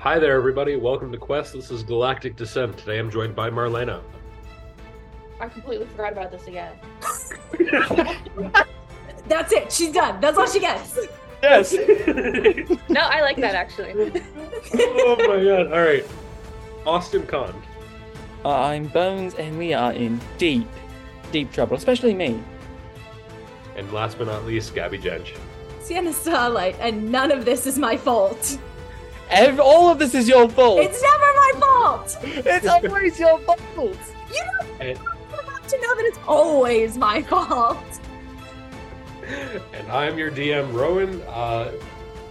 Hi there, everybody. Welcome to Quest. This is Galactic Descent. Today I'm joined by Marlena. I completely forgot about this again. That's it. She's done. That's all she gets. Yes. No, I like that actually. oh my god. All right. Austin Kahn. I'm Bones, and we are in deep, deep trouble, especially me. And last but not least, Gabby Jench. Sienna Starlight, and none of this is my fault. Ev- all of this is your fault. It's never my fault. It's always your fault. You don't And, have to know that it's always my fault. and I'm your DM, Rowan. Uh,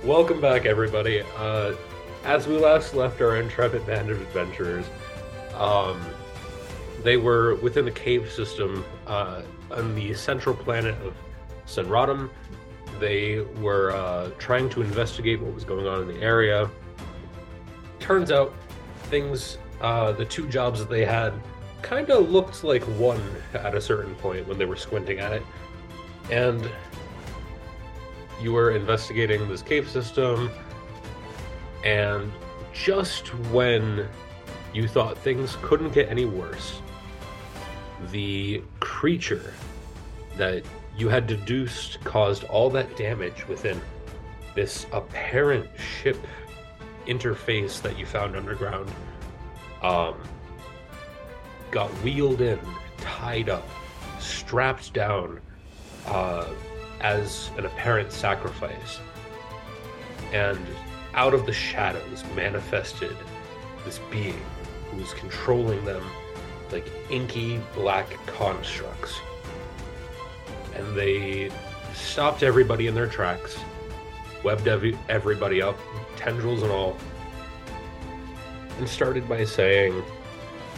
welcome back, everybody. Uh, as we last left our intrepid band of adventurers, um, they were within the cave system uh, on the central planet of Senradum. They were uh, trying to investigate what was going on in the area. Turns out, things, uh, the two jobs that they had, kind of looked like one at a certain point when they were squinting at it. And you were investigating this cave system, and just when you thought things couldn't get any worse, the creature that you had deduced caused all that damage within this apparent ship interface that you found underground um, got wheeled in, tied up, strapped down uh, as an apparent sacrifice. And out of the shadows manifested this being who was controlling them like inky black constructs. And they stopped everybody in their tracks, webbed ev- everybody up, tendrils and all, and started by saying,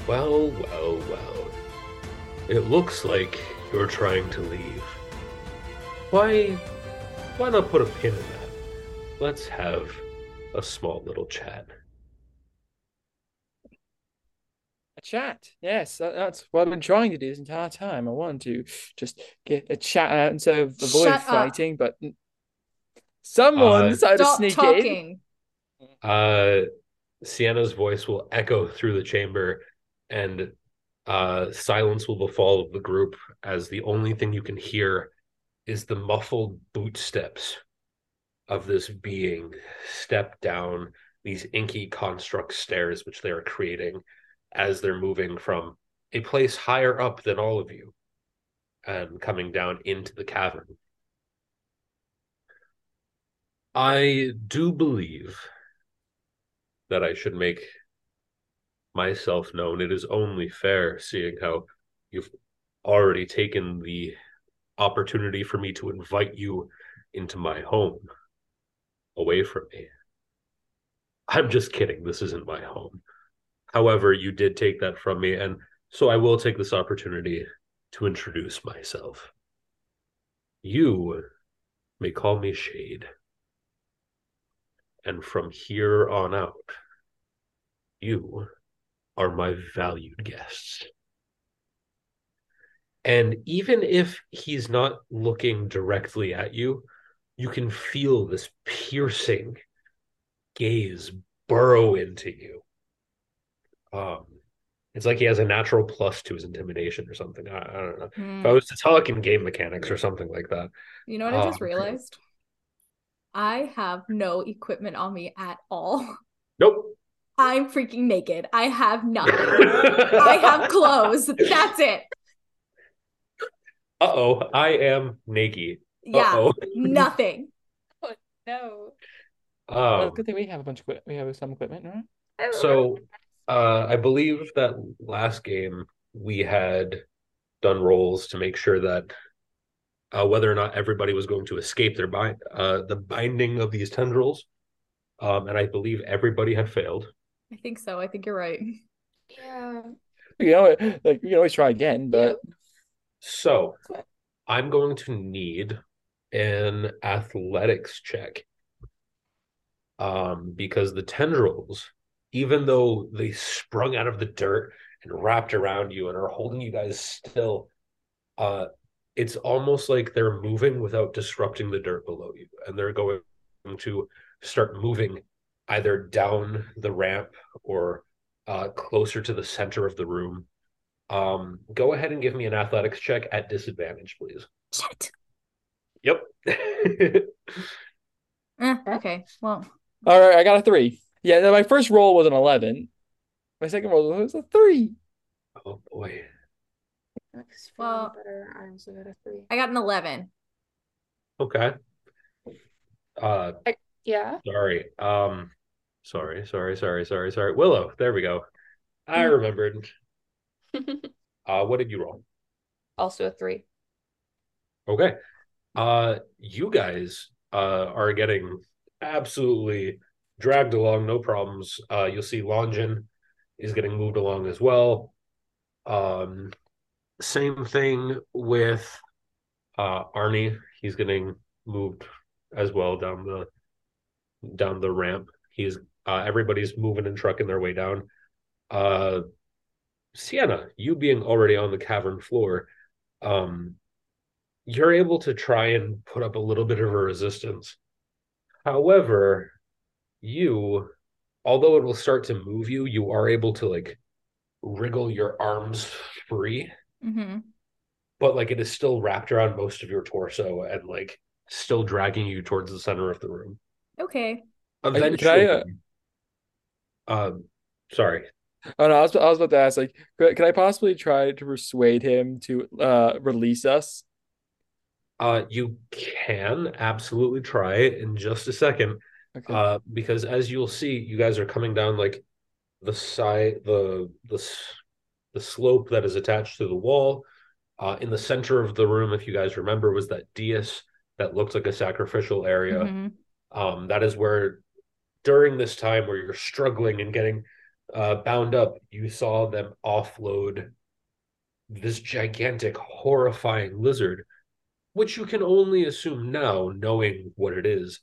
Well, well, well, it looks like you're trying to leave. Why, why not put a pin in that? Let's have a small little chat. A chat. Yes, that, that's what I've been trying to do this entire time. I want to just get a chat out instead of avoid Shut up. fighting, but someone Uh, decided to Stop sneak in. talking. Uh, Sienna's voice will echo through the chamber, and uh, silence will befall the group as the only thing you can hear is the muffled bootsteps of this being step down these inky construct stairs which they are creating as they're moving from a place higher up than all of you and coming down into the cavern. I do believe that I should make myself known. It is only fair, seeing how you've already taken the opportunity for me to invite you into my home away from me. I'm just kidding. This isn't my home. However, you did take that from me, and so I will take this opportunity to introduce myself. You may call me Shade. And from here on out, you are my valued guests. And even if he's not looking directly at you, you can feel this piercing gaze burrow into you. Um, it's like he has a natural plus to his intimidation or something. I, I don't know. Hmm. If I was to talk in game mechanics or something like that. You know what I just Oh. realized? I have no equipment on me at all. Nope. I'm freaking naked. I have nothing. I have clothes. That's it. Uh oh, I am naked. Yeah, Uh-oh. nothing. No. Well, Um, good thing we have a bunch of equi- we have some equipment, right? so uh, I believe that last game we had done rolls to make sure that uh, whether or not everybody was going to escape their bind, uh, the binding of these tendrils, um, and I believe everybody had failed. I think so. I think you're right. Yeah. You know, like you can always try again, but So I'm going to need an athletics check. Um, because the tendrils, even though they sprung out of the dirt and wrapped around you and are holding you guys still, uh, it's almost like they're moving without disrupting the dirt below you, and they're going to start moving either down the ramp or uh, closer to the center of the room. Um, go ahead and give me an athletics check at disadvantage, please. Shit. Yep. Eh, okay. Well, All right, I got a three. Yeah, my first roll was an 11. My second roll was a three. oh boy. Alex, Well- better. I also got a three. I got an 11. Okay. Uh, Yeah. sorry. Um, sorry, sorry, sorry, sorry, sorry. Willow, there we go. I remembered. Uh, what did you roll? also a three. Okay. Uh, you guys uh are getting absolutely dragged along, no problems. Uh, you'll see Longin is getting moved along as well. Um, same thing with uh Arnie. He's getting moved as well down the down the ramp. He's uh everybody's moving and trucking their way down. Uh Sienna, you being already on the cavern floor, um you're able to try and put up a little bit of a resistance. However, you, although it will start to move you, you are able to like wriggle your arms free, Mm-hmm. but like it is still wrapped around most of your torso and like still dragging you towards the center of the room. Okay. can I, Eventually, uh, um, sorry. Oh no, I was, I was about to ask, like, could, could I possibly try to persuade him to uh release us? Uh, you can absolutely try it in just a second. Okay. Uh, because as you'll see, you guys are coming down like the side, the the s- the slope that is attached to the wall. Uh, in the center of the room, if you guys remember, was that dais that looked like a sacrificial area. Mhm. Um, that is where, during this time where you're struggling and getting uh, bound up, you saw them offload this gigantic, horrifying lizard, which you can only assume now, knowing what it is,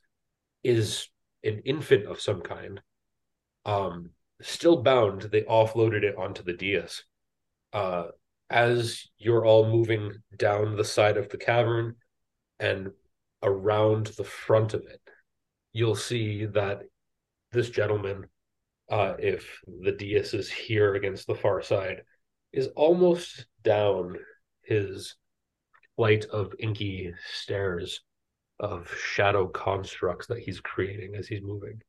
is an infant of some kind. Um, still bound, they offloaded it onto the dais. Uh, as you're all moving down the side of the cavern and around the front of it, you'll see that this gentleman, uh, if the dais is here against the far side, is almost down his flight of inky stairs of shadow constructs that he's creating as he's moving.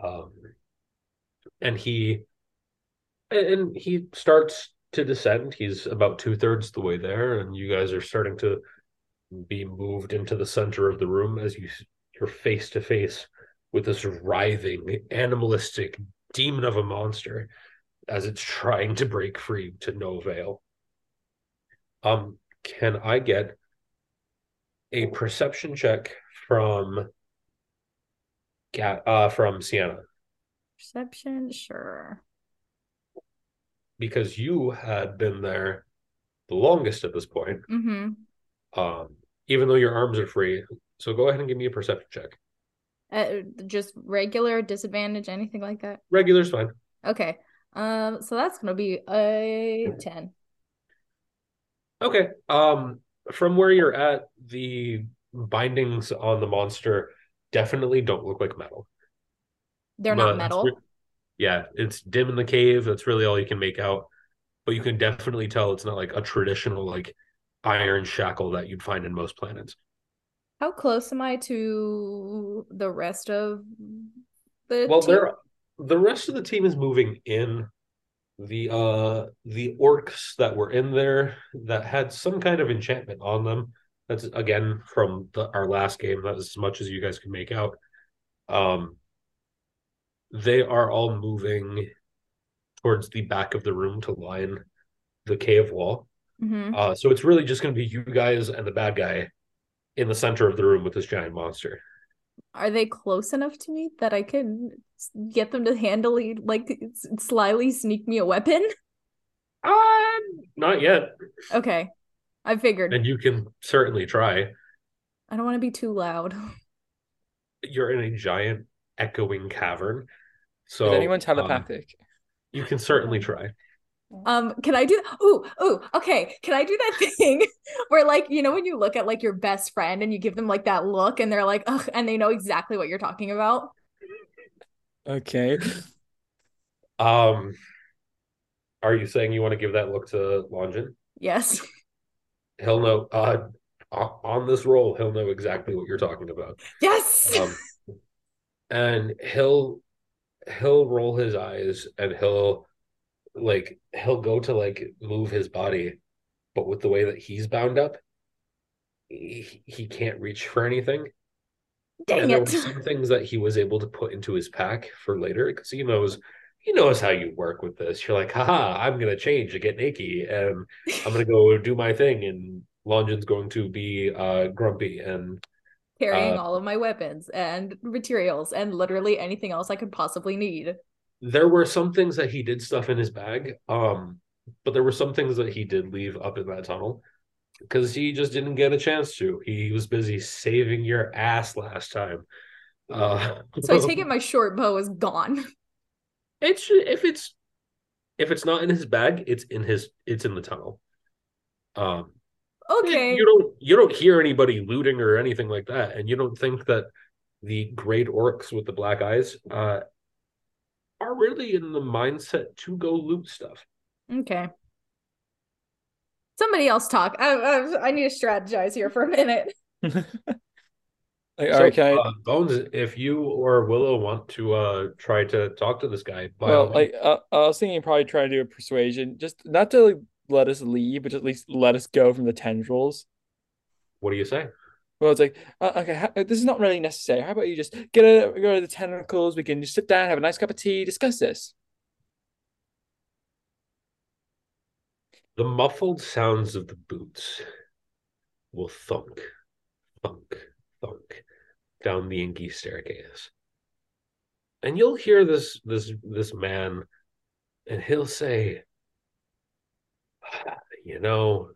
Um, and he and he starts to descend. He's about two thirds the way there, and you guys are starting to be moved into the center of the room as you you're face to face with this writhing, animalistic demon of a monster as it's trying to break free to no avail. Um, can I get a perception check from uh from Sienna? Perception, sure. Because you had been there the longest at this point. Mm-hmm. Um, even though your arms are free. So go ahead and give me a perception check. Uh, just regular disadvantage, anything like that. Regular's fine. Okay. Um. So that's gonna be a ten. Okay. Um, from where you're at, the bindings on the monster definitely don't look like metal. They're not metal. Yeah, it's dim in the cave. That's really all you can make out. But you can definitely tell it's not like a traditional like iron shackle that you'd find in most planets. How close am I to the rest of the Well, team? they're the rest of the team is moving in. The uh the orcs that were in there that had some kind of enchantment on them. That's again from the our last game. That was as much as you guys can make out. Um they are all moving towards the back of the room to line the cave wall. Mhm. Uh so it's really just gonna be you guys and the bad guy in the center of the room with this giant monster. Are they close enough to me that I can get them to handily, like, slyly sneak me a weapon? Uh not yet. Okay. I figured. And you can certainly try. I don't want to be too loud. you're in a giant echoing cavern. So Is anyone um, telepathic? you can certainly try. Um, can I do ooh, ooh, okay. Can I do that thing where like, you know, when you look at like your best friend and you give them like that look and they're like, ugh, and they know exactly what you're talking about? Okay. Um, are you saying you want to give that look to Longin? Yes. He'll know. Uh, on this roll, he'll know exactly what you're talking about. Yes. Um, and he'll he'll roll his eyes and he'll like he'll go to like move his body, but with the way that he's bound up, he, he can't reach for anything. Dang and there it. were some things that he was able to put into his pack for later because he knows he knows how you work with this. You're like, haha, I'm gonna change to get Nikki and I'm gonna go do my thing, and Longin's going to be uh grumpy and Carrying uh, all of my weapons and materials and literally anything else I could possibly need. there were some things that he did stuff in his bag, um, but there were some things that he did leave up in that tunnel because he just didn't get a chance to. He was busy saving your ass last time. Uh, So I take it my short bow is gone. it's if it's if it's not in his bag, it's in his it's in the tunnel. Um, Okay. you don't you don't hear anybody looting or anything like that, and you don't think that the great orcs with the black eyes uh are really in the mindset to go loot stuff. Okay. Somebody else talk. I, I I need to strategize here for a minute. Like, So, all right, can I, uh, Bones, if you or Willow want to uh try to talk to this guy, by well, like uh, I was thinking probably try to do a persuasion, just not to like, let us leave, but at least let us go from the tendrils. what do you say? Well, it's like, uh, okay, ha- this is not really necessary. How about you just get a, go to the tentacles? We can just sit down, have a nice cup of tea, discuss this. The muffled sounds of the boots will thunk, thunk, thunk down the inky staircase. And you'll hear this this this man, and he'll say, you know,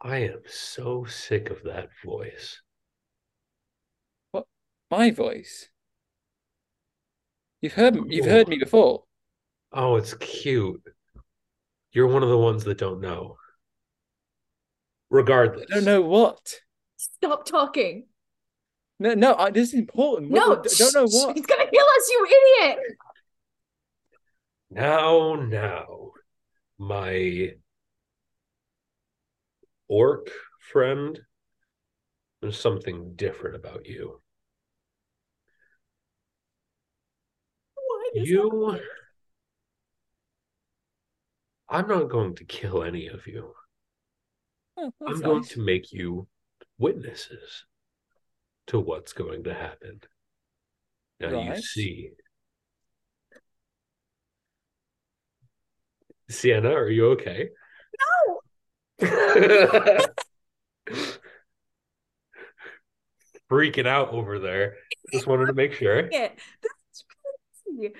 I am so sick of that voice. What? My voice. You've heard you've heard me before. Oh, it's cute. You're one of the ones that don't know. Regardless. I don't know what. Stop talking. No, no, I, this is important. No, what- don't know what. He's gonna kill us, you idiot. Now, now, my orc friend, there's something different about you. What is You? I'm not going to kill any of you. Oh, I'm going to make you witnesses to what's going to happen. Now you see. Sienna, are you okay? No. Freaking out over there. Just wanted to make sure. Yeah, crazy.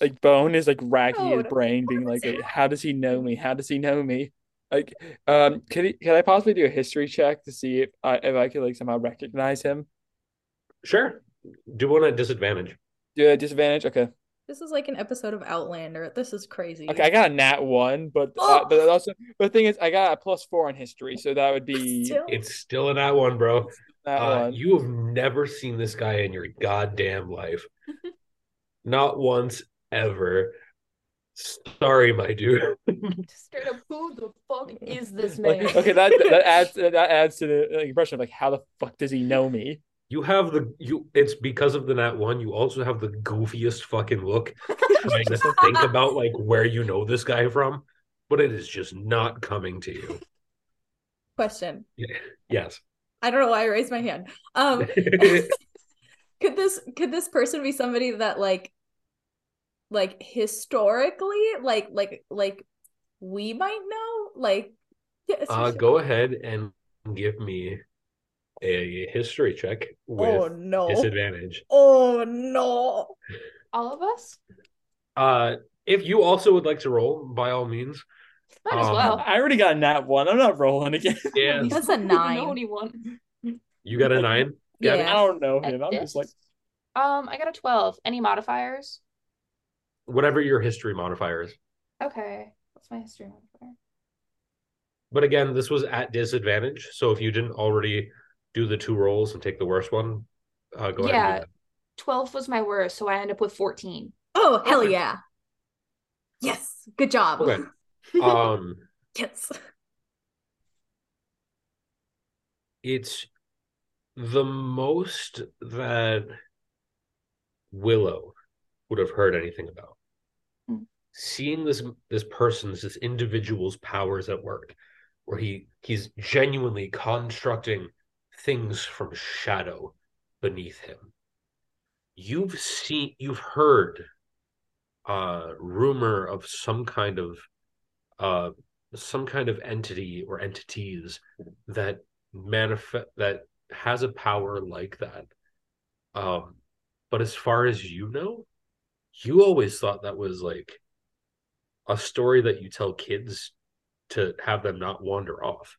Like Bone is like racking his brain, being like, "How does he know me? How does he know me?" Like, um, can he, can I possibly do a history check to see if I if I could like somehow recognize him? Sure. Do one at disadvantage. Do a disadvantage? Okay, This is like an episode of Outlander. This is crazy. okay, I got a nat one, but uh, but also but the thing is, I got a plus four on history, so that would be Still? It's still a nat one, bro. that Uh, one. you have never seen this guy in your goddamn life. Not once ever. Sorry, my dude. Straight up, who the fuck is this Like, man? okay, that that adds that adds to the impression of like, how the fuck does he know me? You have the you. It's because of the nat one. You also have the goofiest fucking look, trying to think about like where you know this guy from, but it is just not coming to you. Question. Yes. I don't know why I raised my hand. Um, could this could this person be somebody that like like historically like like like we might know like yes, uh, go ahead and give me a history check oh with no disadvantage. oh no All of us? Uh, if you also would like to roll, by all means. Might as Um, well. I already got a nat one. I'm not rolling again. Yeah, That's a I don't know nine. you got a nine. Yeah. it? I don't know At him. I'm just like. Um, I got a 12. Any modifiers? Whatever your history modifier is. Okay. What's my history modifier? But again, this was at disadvantage. So if you didn't already do the two rolls and take the worst one, uh, go ahead. Yeah. And 12 was my worst, so I end up with 14. Oh, hell yeah. Yes. Good job. Okay. Um, yes. it's the most that Willow would have heard anything about. Hmm. Seeing this this person's this individual's powers at work, where he he's genuinely constructing things from shadow beneath him. You've seen you've heard uh rumor of some kind of uh some kind of entity or entities that manifest that has a power like that. Um, but as far as you know, you always thought that was like a story that you tell kids to have them not wander off.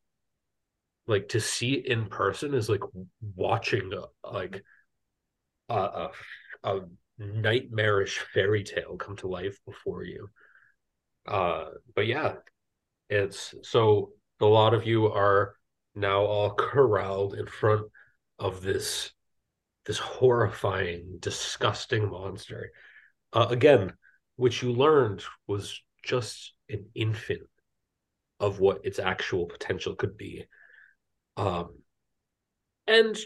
Like to see in person is like watching like a, a a nightmarish fairy tale come to life before you. Uh, but yeah, it's so a lot of you are now all corralled in front of this this horrifying, disgusting monster. Uh, again, which you learned was just an infant of what its actual potential could be. Um, and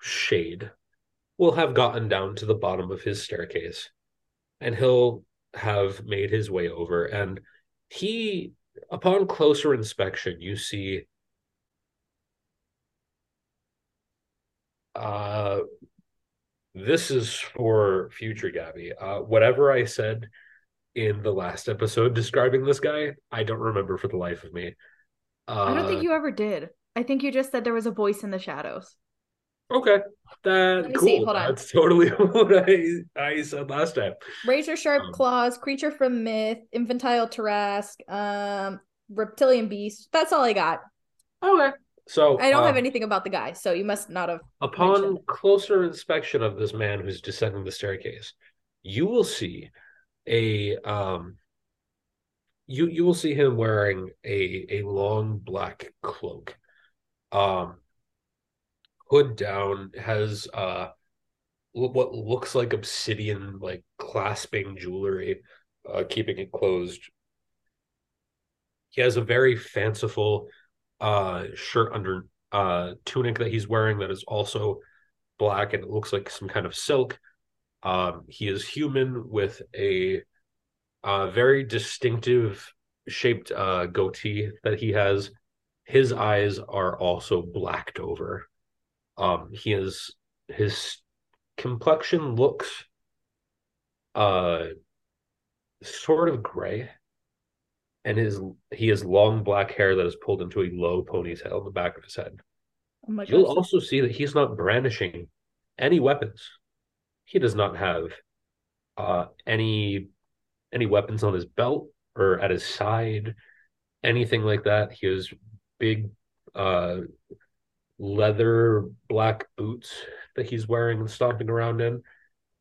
Shade will have gotten down to the bottom of his staircase, and he'll have made his way over. And he, upon closer inspection, you see Uh, this is for future Gabby. Uh, whatever I said in the last episode describing this guy, I don't remember for the life of me. Uh, I don't think you ever did. I think you just said there was a voice in the shadows. Okay, that see, cool. on. That's totally what I I said last time. Razor sharp Um, claws, creature from myth, infantile Tarrasque, um, reptilian beast. That's all I got. Okay, so I don't have um, anything about the guy, so you must not have. Upon closer inspection of this man who's descending the staircase, you will see a um you you will see him wearing a a long black cloak. Um hood down has uh what looks like obsidian like clasping jewelry uh keeping it closed. He has a very fanciful uh shirt under uh tunic that he's wearing that is also black and it looks like some kind of silk. Um, he is human with a uh, very distinctive shaped uh, goatee that he has. His eyes are also blacked over. Um, he is his complexion looks uh sort of gray, and his he has long black hair that is pulled into a low ponytail on the back of his head. Oh You'll gosh. also see that he's not brandishing any weapons. He does not have uh, any any weapons on his belt or at his side, anything like that. He has big uh, leather black boots that he's wearing and stomping around in.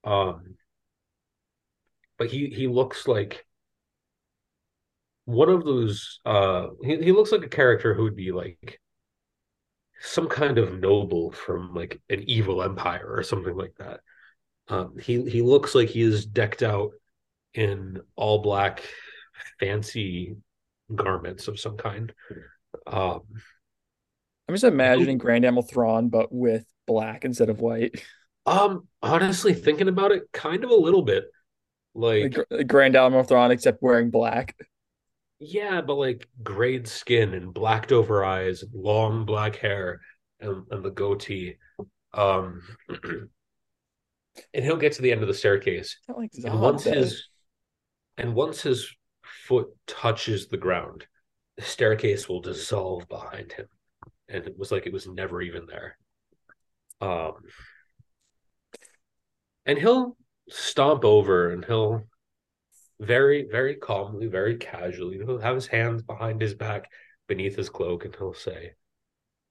Um, but he he looks like one of those. Uh, he he looks like a character who would be like some kind of noble from like an evil empire or something like that. Um, he he looks like he is decked out in all black, fancy garments of some kind. Um, I'm just imagining Grand Admiral Thrawn, but with black instead of white. um, honestly, thinking about it, kind of a little bit. Like, Like Grand Admiral Thrawn, except wearing black. yeah, but like grayed skin and blacked over eyes, long black hair, and, and the goatee. Um, and he'll get to the end of the staircase, like and once his and once his foot touches the ground, the staircase will dissolve behind him, and it was like it was never even there. Um, and he'll stomp over, and he'll very, very calmly, very casually, he'll have his hands behind his back, beneath his cloak, and he'll say,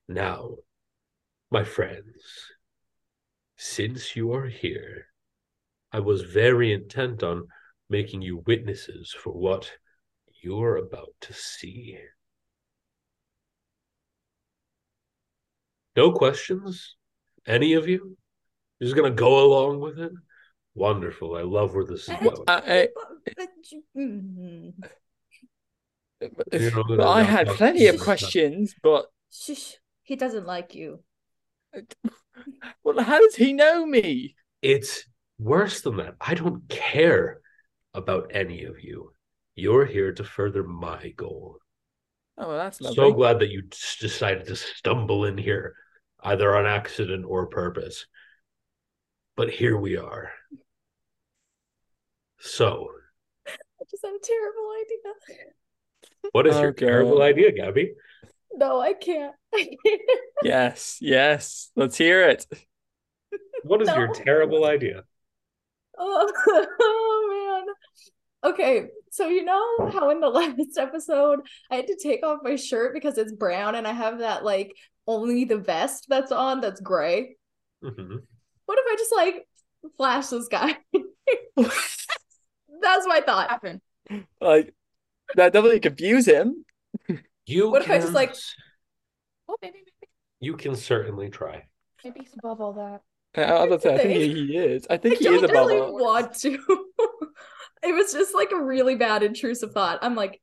"Now, my friends, since you are here." I was very intent on making you witnesses for what you're about to see. No questions? Any of you? You're just gonna go along with it? Wonderful. I love where this is going. I- Mhm. You know, Well, I had plenty of Shh. questions, but Shush. He doesn't like you. well, how does he know me? It's worse than that. I don't care about any of you. You're here to further my goal. Oh, well, that's lovely. So glad that you decided to stumble in here, either on accident or purpose. But here we are. So, I just had a terrible idea. what is your Okay. terrible idea, Gabby? No, I can't. I can't. Yes, yes. Let's hear it. What is your terrible idea? Oh, oh man. Okay, so you know how in the last episode I had to take off my shirt because it's brown and I have that like only the vest that's on that's gray. Mhm. What if I just like flash this guy? That's my thought. Happen. Like that definitely confuse him. You What if I just, like- Oh, maybe, maybe, You can certainly try. maybe he's above all that. I, I, was about to say, I think he, he is. I I think he is don't above really all. want to. It was just like a really bad intrusive thought. I'm like,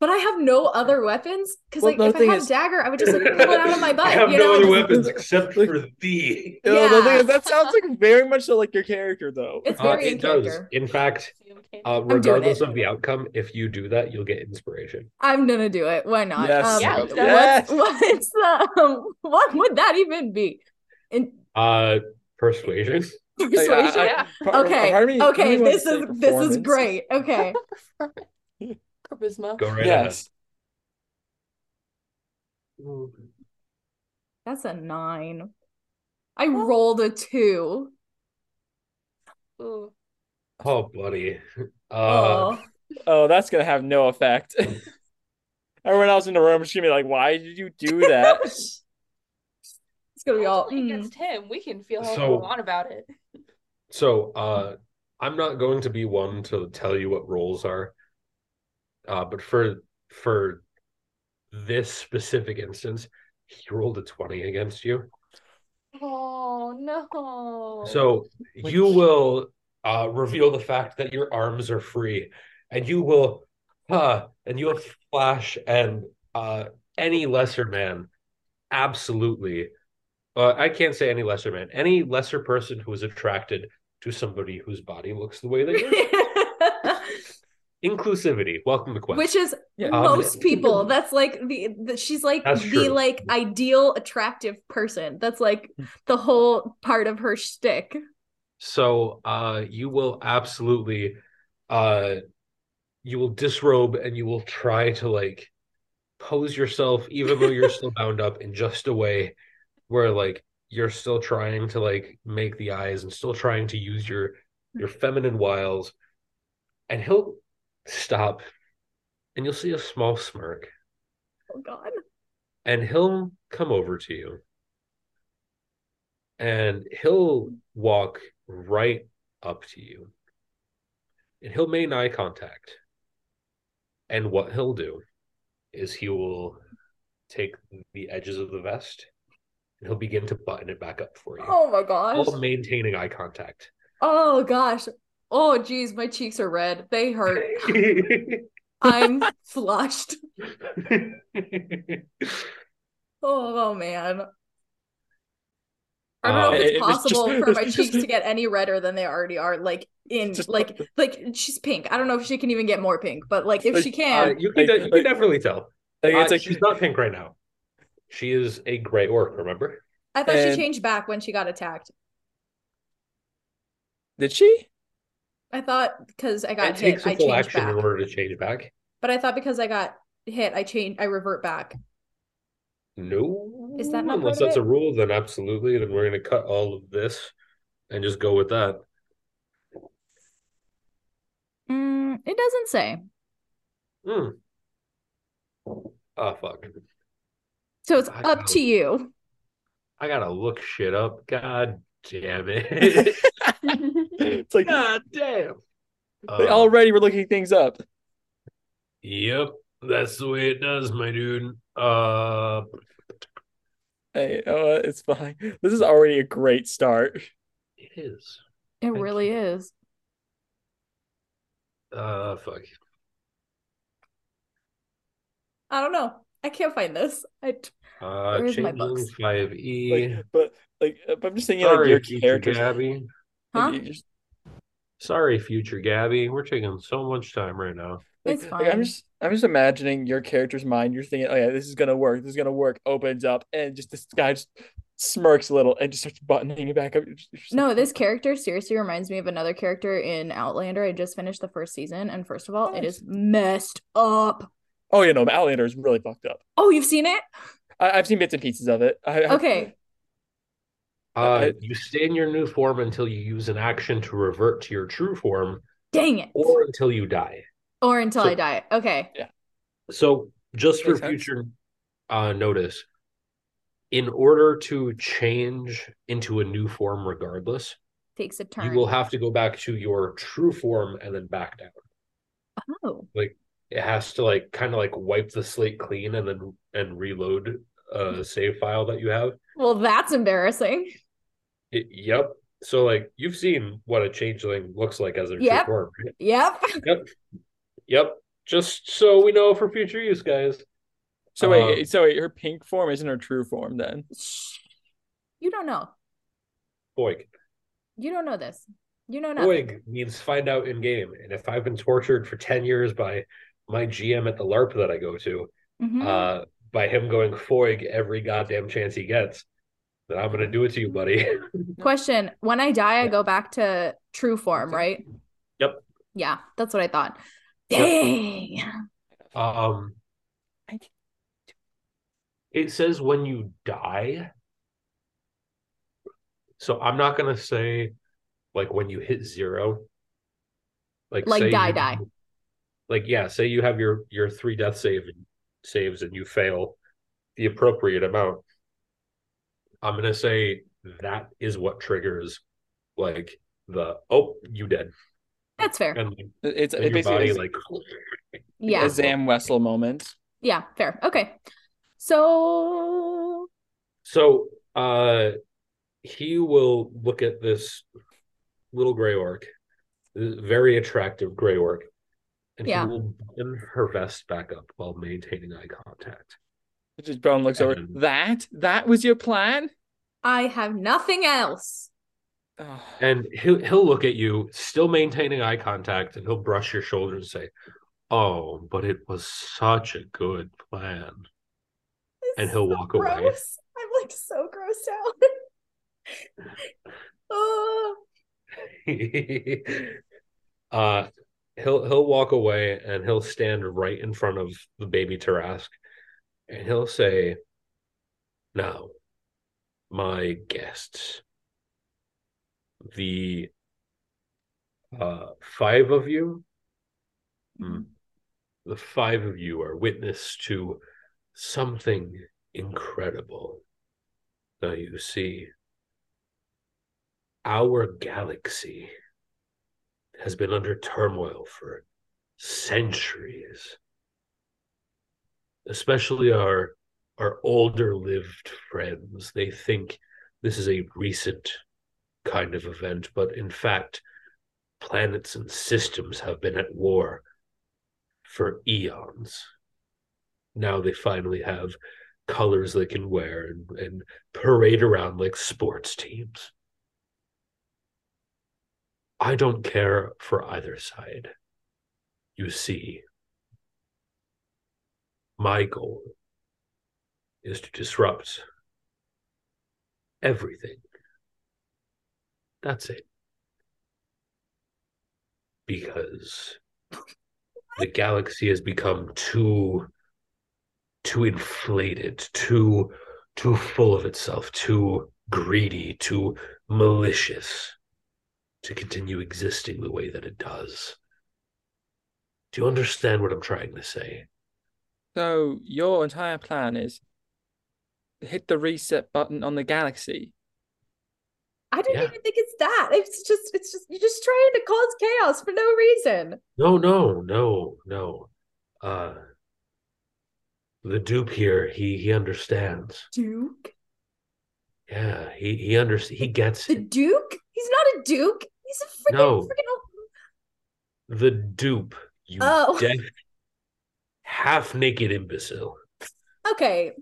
but I have no other weapons because Well, like if I had is- a dagger, I would just like pull it out of my butt. I have you no know? other weapons except Like- for thee. You know, the thing Yeah. is, that sounds like very much so like your character, though. It's Uh, very it in does. character. In fact, uh, regardless of the outcome, if you do that, you'll get inspiration. I'm gonna do it. Why not? Yes. Um, Yeah, what's, yes. what's the um, what would that even be? In Uh, persuasion. persuasion. I- I- Yeah. part- okay. part of me- part of okay. me This is this is great. Okay. Charisma. Go right Yes. ahead. That's a nine. I rolled a two. Ooh. Oh, buddy. Uh, oh. Oh, that's gonna have no effect. Everyone else in the room is gonna be like, "Why did you do that?" It's gonna be all. Mm. against him. We can feel how So- we want about it. so, uh, I'm not going to be one to tell you what roles are. Uh, but for for this specific instance, he rolled a 20 against you. Oh no. So Which- you will uh, reveal the fact that your arms are free, and you will, uh, and you'll flash, and uh, any lesser man, absolutely. Uh, I can't say any lesser man. Any lesser person who is attracted to somebody whose body looks the way they do. Inclusivity. Welcome to Quest. Which is Yeah. Um, most people. That's like the, the she's like the true. like ideal attractive person. That's like the whole part of her shtick. So uh you will absolutely uh you will disrobe and you will try to like pose yourself even though you're still bound up in just a way where like you're still trying to like make the eyes and still trying to use your your feminine wiles. And he'll stop and you'll see a small smirk. Oh god. and he'll come over to you. And he'll walk right up to you. And he'll make eye contact. And what he'll do is he will take the edges of the vest he'll begin to button it back up for you Oh my gosh. while maintaining eye contact Oh gosh. Oh geez, my cheeks are red. They hurt. I'm flushed. Oh, man. I don't know Um, if it's it was possible just- for my cheeks just- to get any redder than they already are. Like in Just- like like she's pink. I don't know if she can even get more pink, but like if Like, she Uh, can, you can, Like- de- you can like- definitely tell Like, Uh, it's like she's not pink right now she is a gray orc remember I thought and- she changed back when she got attacked. did she? I thought because I got it takes hit, a I full changed action back. in order to change back But I thought because I got hit, I change I revert back. No. Is that not Unless part of that's it? a rule, then absolutely. Then we're going to cut all of this and just go with that. Mm, it doesn't say. Hmm. Oh, fuck. So it's I up know. to you. I got to look shit up. God damn it. It's like God damn. they Uh, already were looking things up. Yep. That's the way it does, my dude. Uh, Hey, oh, it's fine. This is already a great start. It is. It Thank really you. is. Uh, fuck. I don't know. I can't find this. I Uh, Where's my books? 5e. Like, but like, uh, but I'm just thinking like your future characters. Gabby. Huh? you just- Sorry, future Gabby. We're taking so much time right now. like, It's like, I'm just I'm just imagining your character's mind. You're thinking, oh yeah, this is gonna work. This is gonna work. Opens up, and just this guy just smirks a little and just starts buttoning it back up. You're just- you're just No, like, this character seriously reminds me of another character in Outlander. I just finished the first season, and first of all, it Nice. is messed up. Oh, you know, Outlander is really fucked up. Oh, you've seen it? I, I've seen bits and pieces of it. I, I- Okay. Uh, I- you stay in your new form until you use an action to revert to your true form, Dang it. or until you die. Or until So- I die. Okay. Yeah. So, just for Makes sense. future uh, notice, in order to change into a new form, regardless, Takes a you will have to go back to your true form and then back down. Oh. It has to like kind of like wipe the slate clean and then and reload a save file that you have. Well, that's embarrassing. It, yep. So like you've seen what a changeling looks like as a Yep. true form. Right? Yep. Yep. Yep. Just so we know for future use, guys. so Um, wait, so wait, her pink form isn't her true form then? You don't know. Boig. You don't know this. You know nothing. Boig means find out in game. And if I've been tortured for 10 years by my GM at the LARP that I go to, Mhm. uh, by him going Foig every goddamn chance he gets, That I'm gonna do it to you, buddy. Question: When I die, I go back to true form, right? Yep. Yeah, that's what I thought. Yep. Dang. Um it says when you die. So I'm not gonna say like when you hit zero. Like Like say die, you- die. Like yeah, say you have your your three death save saves and you fail the appropriate amount. I'm gonna say that is what triggers like the oh you dead That's fair. and, It's and it your basically body is like Yeah. a Zam Wesell moment. Yeah, fair. Okay. So So uh he will look at this little gray orc, very attractive gray orc, and Yeah. he will button her vest back up while maintaining eye contact. Just Brown looks over. That that was your plan? I have nothing else. Oh, And he'll he'll look at you, still maintaining eye contact, and he'll brush your shoulders and say, Oh, but it was such a good plan. And he'll walk away. I'm like so grossed out. oh. uh he'll he'll walk away and he'll stand right in front of the baby Tarrasque and he'll say, Now, my guests, the uh five of you, hmm, the five of you are witness to something incredible. Now you see, our galaxy has been under turmoil for centuries. Especially our our older lived friends. They think this is a recent kind of event, but in fact, planets and systems have been at war for eons. Now they finally have colors they can wear and, and parade around like sports teams. I don't care for either side. You see, my goal is to disrupt everything. That's it. Because the galaxy has become too too inflated, too too full of itself, too greedy, too malicious to continue existing the way that it does. Do you understand what I'm trying to say? So your entire plan is hit the reset button on the galaxy. I don't Yeah. even think it's that. It's just it's just you're just trying to cause chaos for no reason. No, no, no, no. Uh the dupe here, he he understands. Duke. Yeah, he he under he gets The it. Duke? He's not a Duke. He's a freaking No. freaking the dupe. You Oh. deaf, half naked imbecile. Okay.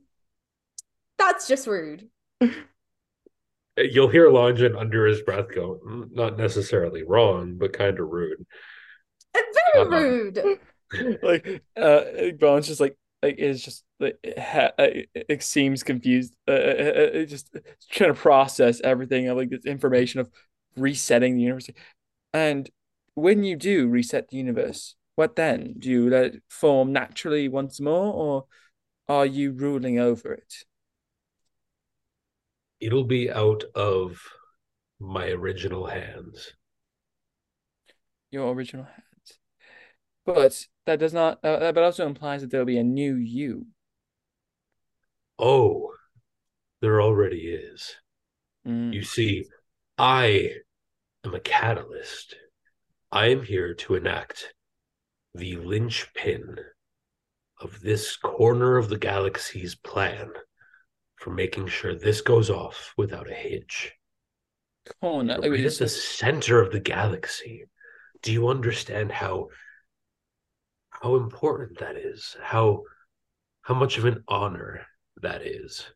That's just rude. You'll hear Longin under his breath go, "Mm, not necessarily wrong, but kind of rude. Very Uh-huh. rude. like uh Bones just like like is just like ha- uh, it, it seems confused uh, uh, uh, uh, just trying to process everything of like this information of resetting the universe. And when you do reset the universe what then? Do you let it form naturally once more or are you ruling over it? It'll be out of my original hands. your original hands but that does not uh, that but also implies that there'll be a new you Oh, there already is. Mm. You see, I am a catalyst. I am here to enact the linchpin of this corner of the galaxy's plan for making sure this goes off without a hitch. corner You're like, right at the center of the galaxy. Do you understand how how important that is? How how much of an honor that is?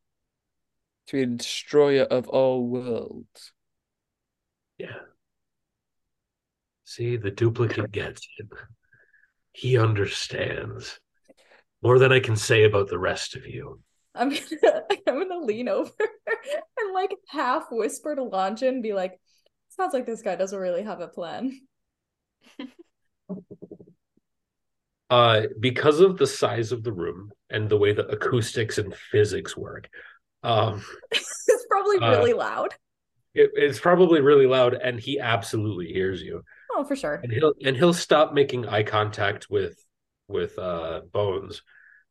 to be a destroyer of all worlds Yeah. See, the duplicate gets it. He understands more than I can say about the rest of you. I'm gonna I'm gonna lean over and like half whisper to Longin and be like, sounds like this guy doesn't really have a plan. Uh, because of the size of the room and the way the acoustics and physics work, um, it's probably Uh, really loud. it, it's probably really loud, and he absolutely hears you. Oh, for sure. And he'll and he'll stop making eye contact with with uh Bones,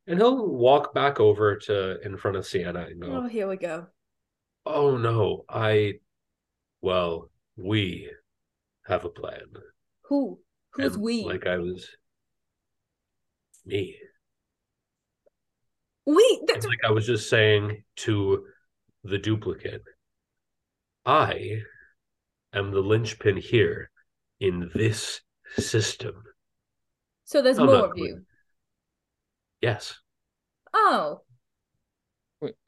and he'll walk back over to in front of Sienna and go, Oh, here we go. "Oh no, I, well, we have a plan." Who? Who's And we? Like I was me. we. That's like I was just saying to the duplicate, I am the linchpin here in this system. so. There's I'm more of you. Yes. Oh,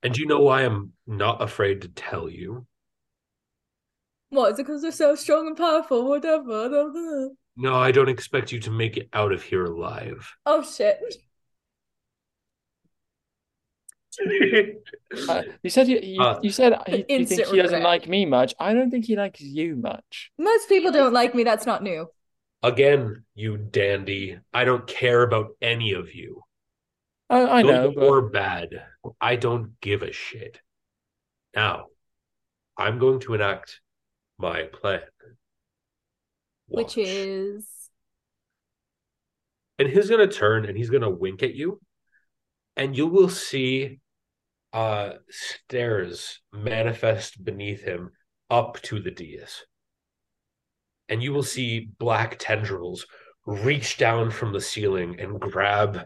And you know why I'm not afraid to tell you? what is it? Because they're so strong and powerful. Whatever. No, I don't expect you to make it out of here alive. Oh shit. Uh, you said you you, Uh, you said he, you think he doesn't regret. like me much. I don't think he likes you much. Most people don't like me. That's not new. Again, you dandy. I don't care about any of you. I, I know, Good but or bad. I don't give a shit. Now, I'm going to enact my plan. Which is and he's gonna turn and he's gonna wink at you, and you will see uh stairs manifest beneath him up to the dais. And you will see black tendrils reach down from the ceiling and grab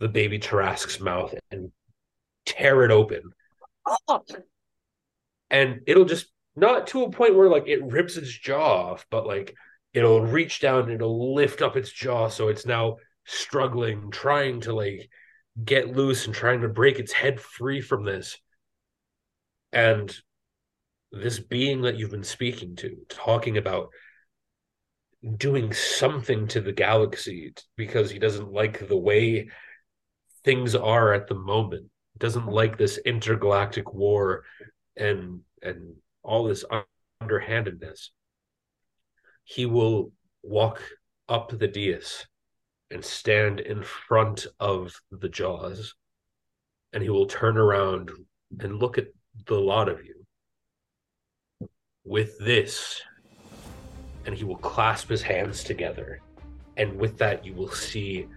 the baby Tarrasque's mouth and tear it open. And it'll just not to a point where like it rips its jaw off, but like it'll reach down and it'll lift up its jaw so it's now struggling, trying to like get loose and trying to break its head free from this. And this being that you've been speaking to, talking about doing something to the galaxy because he doesn't like the way things are at the moment, doesn't like this intergalactic war and and all this underhandedness he will walk up the dais and stand in front of the jaws and he will turn around and look at the lot of you with this and he will clasp his hands together. And with that you will see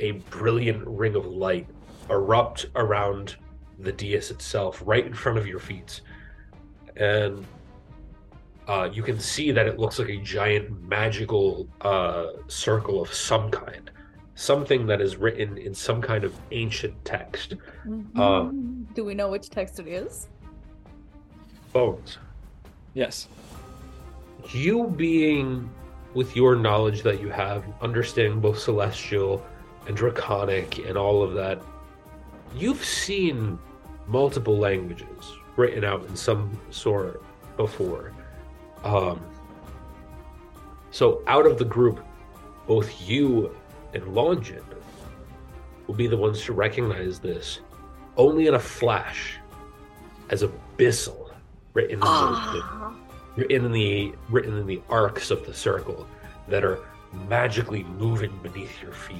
a brilliant ring of light erupt around the dais itself right in front of your feet. And uh, you can see that it looks like a giant magical uh, circle of some kind, something that is written in some kind of ancient text. Uh, Do we know which text it is? Bones. Yes. You being with your knowledge that you have, understanding both celestial and draconic and all of that, you've seen multiple languages written out in some sort before. Um, so out of the group, both you and Longin will be the ones to recognize this only in a flash as abyssal written in the, Ah. written in the written in the arcs of the circle that are magically moving beneath your feet.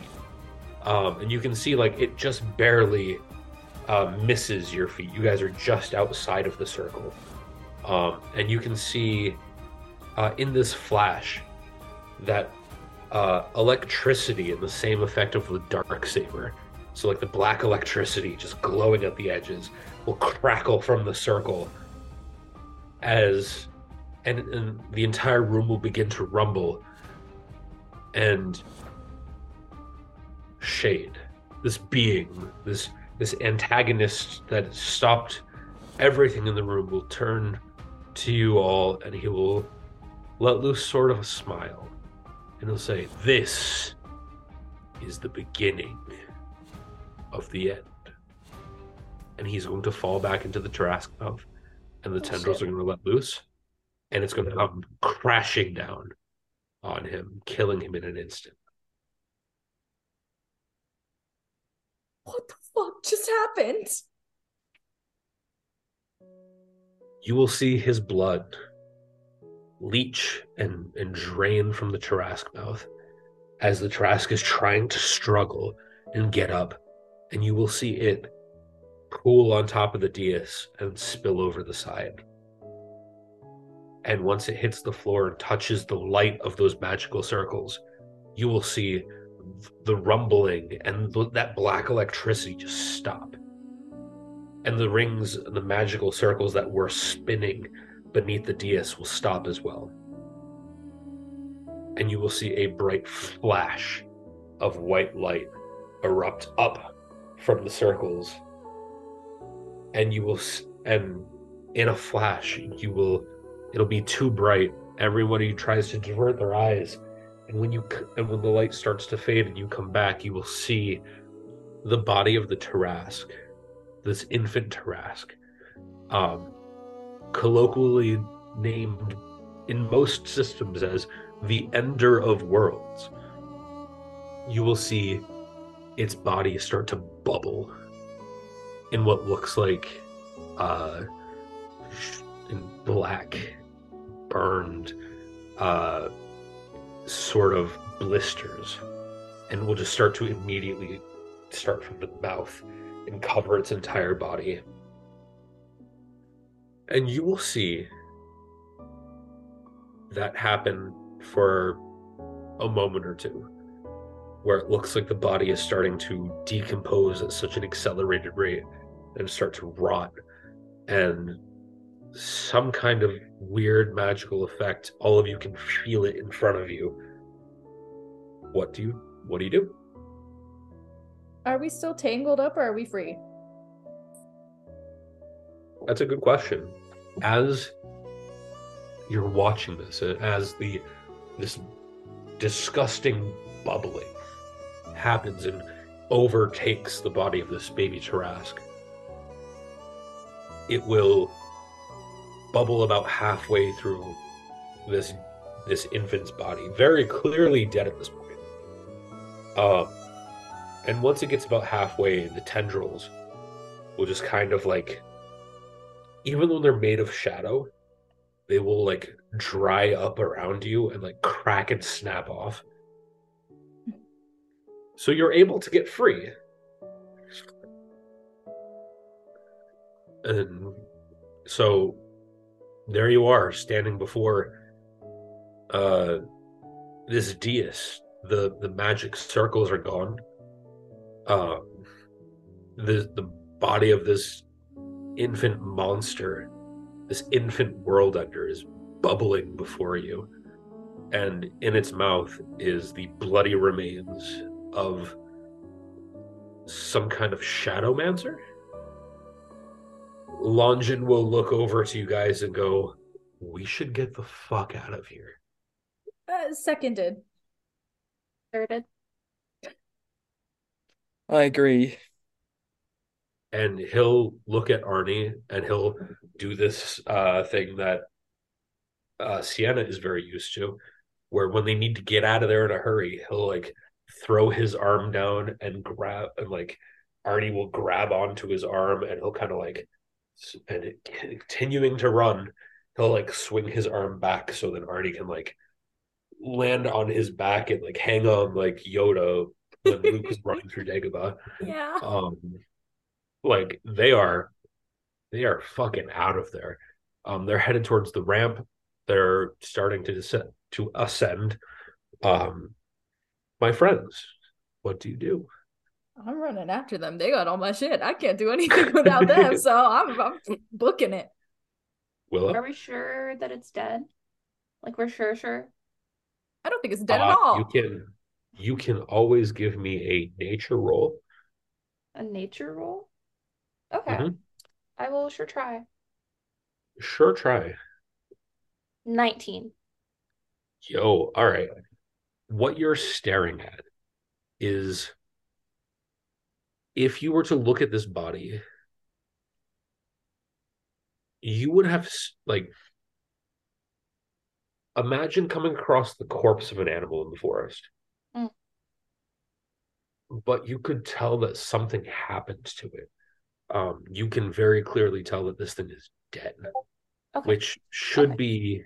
Um, and you can see like it just barely uh, misses your feet. You guys are just outside of the circle, um, and you can see uh, in this flash that uh, electricity and the same effect of the dark saber. So like the black electricity just glowing at the edges will crackle from the circle as and, and the entire room will begin to rumble and shade this being this this antagonist that stopped everything in the room will turn to you all and he will let loose sort of a smile and he'll say this is the beginning of the end and he's going to fall back into the mouth and the Oh, tendrils shit. are going to let loose and it's going to come crashing down on him killing him in an instant What the fuck just happened? you will see his blood leach and, and drain from the Tarrasque mouth as the Tarrasque is trying to struggle and get up, and you will see it pool on top of the dais and spill over the side. And once it hits the floor and touches the light of those magical circles, you will see the rumbling and th- that black electricity just stop and the rings the magical circles that were spinning beneath the dais will stop as well. And you will see a bright flash of white light erupt up from the circles. And you will, and in a flash, you will, it'll be too bright. Everybody tries to divert their eyes. And when you, and when the light starts to fade and you come back, you will see the body of the Tarrasque this infant Tarrasque, um, colloquially named in most systems as the Ender of Worlds. You will see its body start to bubble in what looks like uh, black, burned, uh, sort of blisters, and will just start to immediately start from the mouth and cover its entire body. And you will see that happen for a moment or two, where it looks like the body is starting to decompose at such an accelerated rate and start to rot. And some kind of weird magical effect, all of you can feel it in front of you. What do you what do you do? Are we still tangled up or are we free? That's a good question. As you're watching this, uh, as the this disgusting bubbling happens and overtakes the body of this baby Tarrasque, it will bubble about halfway through this this infant's body, very clearly dead at this point. Um, and once it gets about halfway, the tendrils will just kind of like even though they're made of shadow, they will like dry up around you and like crack and snap off. So you're able to get free. And so there you are standing before uh this dais. The the magic circles are gone. Um the the body of this infant monster, this infant world ender is bubbling before you. And in its mouth is the bloody remains of some kind of shadowmancer. Longin will look over to you guys and go, "We should get the fuck out of here." Uh, seconded. Thirded. I agree. And he'll look at Arnie and he'll do this uh, thing that uh, Sienna is very used to, where when they need to get out of there in a hurry, he'll like throw his arm down and grab, and like Arnie will grab onto his arm and he'll kind of like, and continuing to run, he'll like swing his arm back so that Arnie can like land on his back and like hang on like Yoda when Luke is running through Dagobah Yeah. um like they are they are fucking out of there um they're headed towards the ramp they're starting to descend to ascend um my friends what do you do I'm running after them. They got all my shit. I can't do anything without them, so I'm, I'm booking it. Willa Are we sure that it's dead? Like we're sure, sure. I don't think it's dead Uh, at all. you can you can always give me a nature roll A nature roll? Okay. Mhm. I will sure try. sure try 19. yo all right what you're staring at is if you were to look at this body you would have like imagine coming across the corpse of an animal in the forest Mm. but you could tell that something happened to it um you can very clearly tell that this thing is dead Okay. which should Okay. be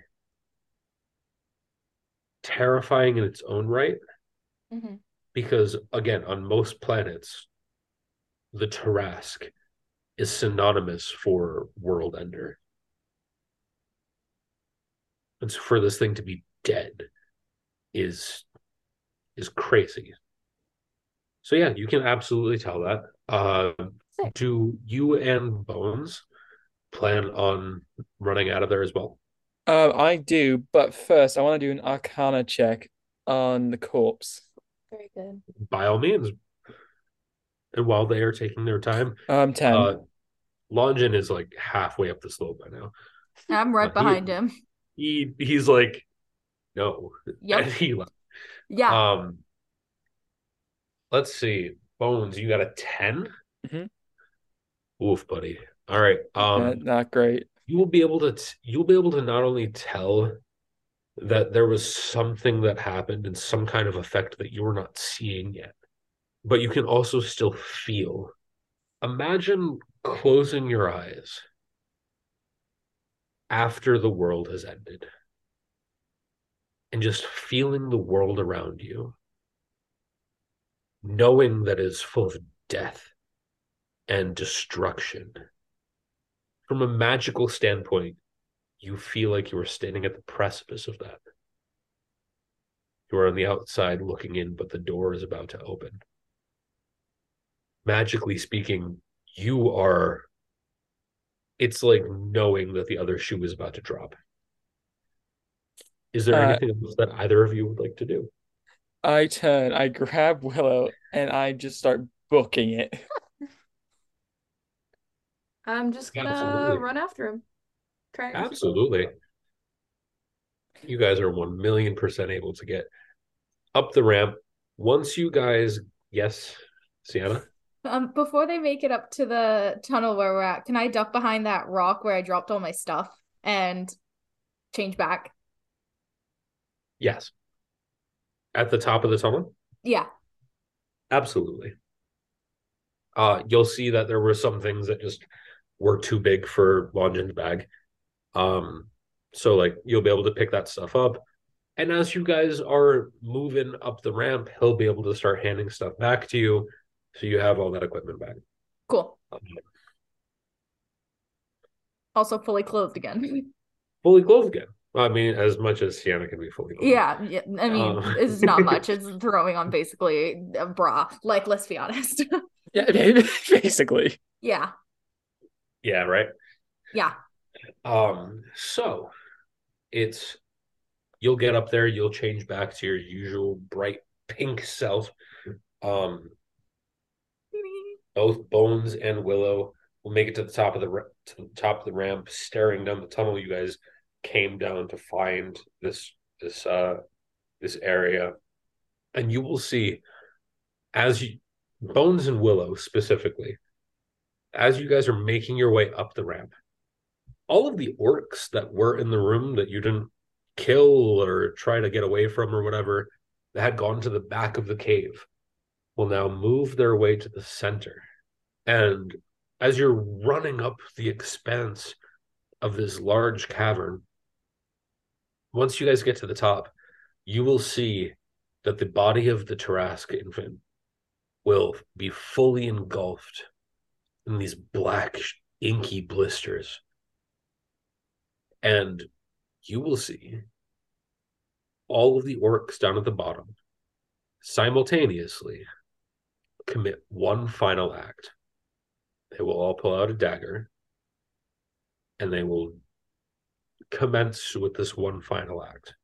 terrifying in its own right hmm because again on most planets the Tarrasque is synonymous for world ender and so for this thing to be dead is is crazy so yeah you can absolutely tell that uh Sick. do you and bones plan on running out of there as well Um, I do, but first I want to do an Arcana check on the corpse. Very good. by all means and while they are taking their time Um, ten. uh Longin is like halfway up the slope by now I'm right Uh, he- behind him. he he's like no and he left. Yeah. um let's see bones you got a 10 Mhm. Oof buddy. All right um Yeah, not great. you will be able to t- you'll be able to not only tell that there was something that happened and some kind of effect that you're not seeing yet but you can also still feel. Imagine closing your eyes after the world has ended and just feeling the world around you knowing that it's full of death and destruction from a magical standpoint, you feel like you are standing at the precipice of that. You are on the outside looking in, but the door is about to open. Magically speaking, you are. It's like knowing that the other shoe is about to drop. Is there Uh, anything else that either of you would like to do? I turn, I grab Willow, and I just start booking it. I'm just gonna Absolutely. run after him. Try and- Absolutely. You guys are 1 million percent able to get up the ramp. Once you guys, yes, Sienna? Um, before they make it up to the tunnel where we're at, can I duck behind that rock where I dropped all my stuff and change back? Yes. At the top of the tunnel? Yeah. Absolutely. Uh, you'll see that there were some things that just were too big for Longin's bag. Um, so like you'll be able to pick that stuff up. And as you guys are moving up the ramp, he'll be able to start handing stuff back to you. So you have all that equipment back. Cool. Um, Also fully clothed again. fully clothed again. I mean, as much as Sienna can be fully clothed. yeah, yeah. I mean, Um, it's not much. It's throwing on basically a bra. Like, let's be honest. Yeah, basically. yeah. Yeah, right. Yeah. Um, so it's you'll get up there, you'll change back to your usual bright pink self. Um, both Bones and Willow will make it to the top of the to the top of the ramp, staring down the tunnel you guys came down to find this this uh this area, and you will see as you Bones and Willow specifically, as you guys are making your way up the ramp, all of the orcs that were in the room that you didn't kill or try to get away from or whatever that had gone to the back of the cave will now move their way to the center. And as you're running up the expanse of this large cavern, once you guys get to the top, you will see that the body of the Tarrasque infant will be fully engulfed in these black, inky blisters. And you will see all of the orcs down at the bottom simultaneously commit one final act. They will all pull out a dagger and they will commence with this one final act.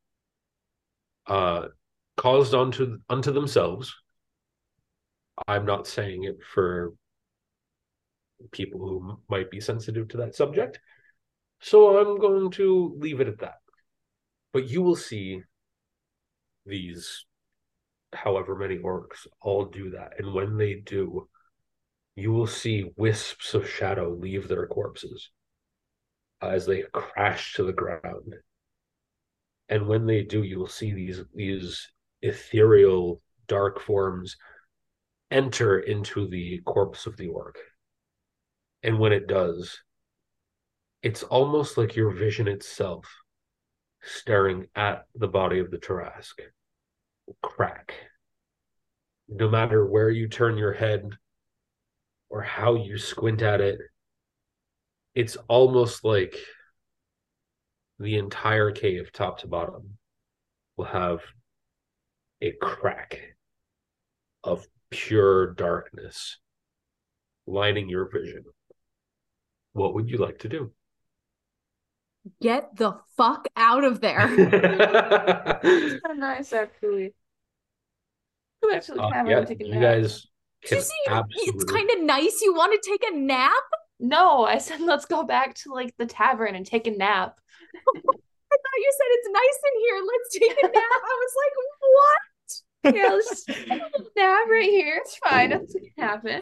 Uh caused unto unto themselves. I'm not saying it for people who might be sensitive to that subject. So I'm going to leave it at that. But you will see these however many orcs all do that. And when they do, you will see wisps of shadow leave their corpses uh, as they crash to the ground. And when they do, you will see these these ethereal dark forms enter into the corpse of the orc. And when it does, it's almost like your vision itself staring at the body of the Tarrasque crack. No matter where you turn your head or how you squint at it, it's almost like the entire cave, top to bottom, will have a crack of pure darkness lining your vision. What would you like to do? Get the fuck out of there. It's kind of nice, actually. Go back to the Uh, cabin yeah, take a you nap. guys can you see? It's kind of nice. You want to take a nap? No, I said let's go back to like the tavern and take a nap. I thought you said it's nice in here. Let's take a nap. I was like, what? Yeah, let's just take a little nap right here. It's fine. Nothing's gonna happen.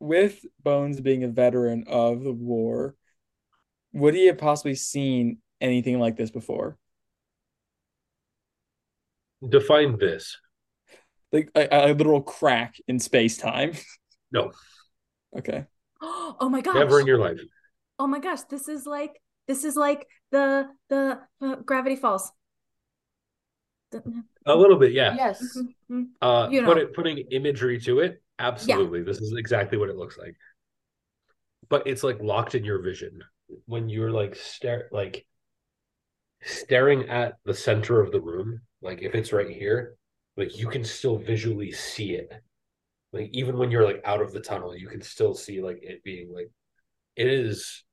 With Bones being a veteran of the war, would he have possibly seen anything like this before? define this. Like a, a literal crack in space time? No. Okay. Oh my gosh. Never in your life. Oh my gosh. This is like this is like the the uh, Gravity Falls. A little bit, yeah. Yes. Mhm. Uh, You put it putting imagery to it. Absolutely, this is exactly what it looks like. But it's like locked in your vision when you're like stare like staring at the center of the room. Like if it's right here, like you can still visually see it. Like even when you're like out of the tunnel, you can still see like it being like it is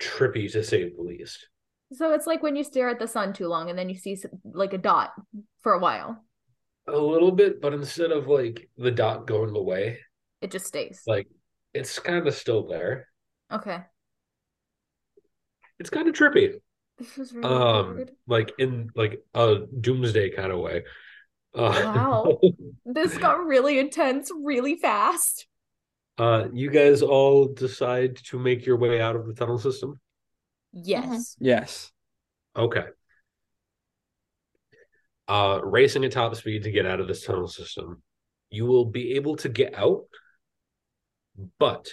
trippy to say the least. So it's like when you stare at the sun too long and then you see like a dot for a while. A little bit, but instead of like the dot going away, It just stays. like it's kind of still there. Okay. It's kind of trippy. This is really um weird. like in like a doomsday kind of way uh, Wow. This got really intense really fast. uh you guys all decide to make your way out of the tunnel system Yes. Yes. okay uh racing at top speed to get out of this tunnel system. You will be able to get out but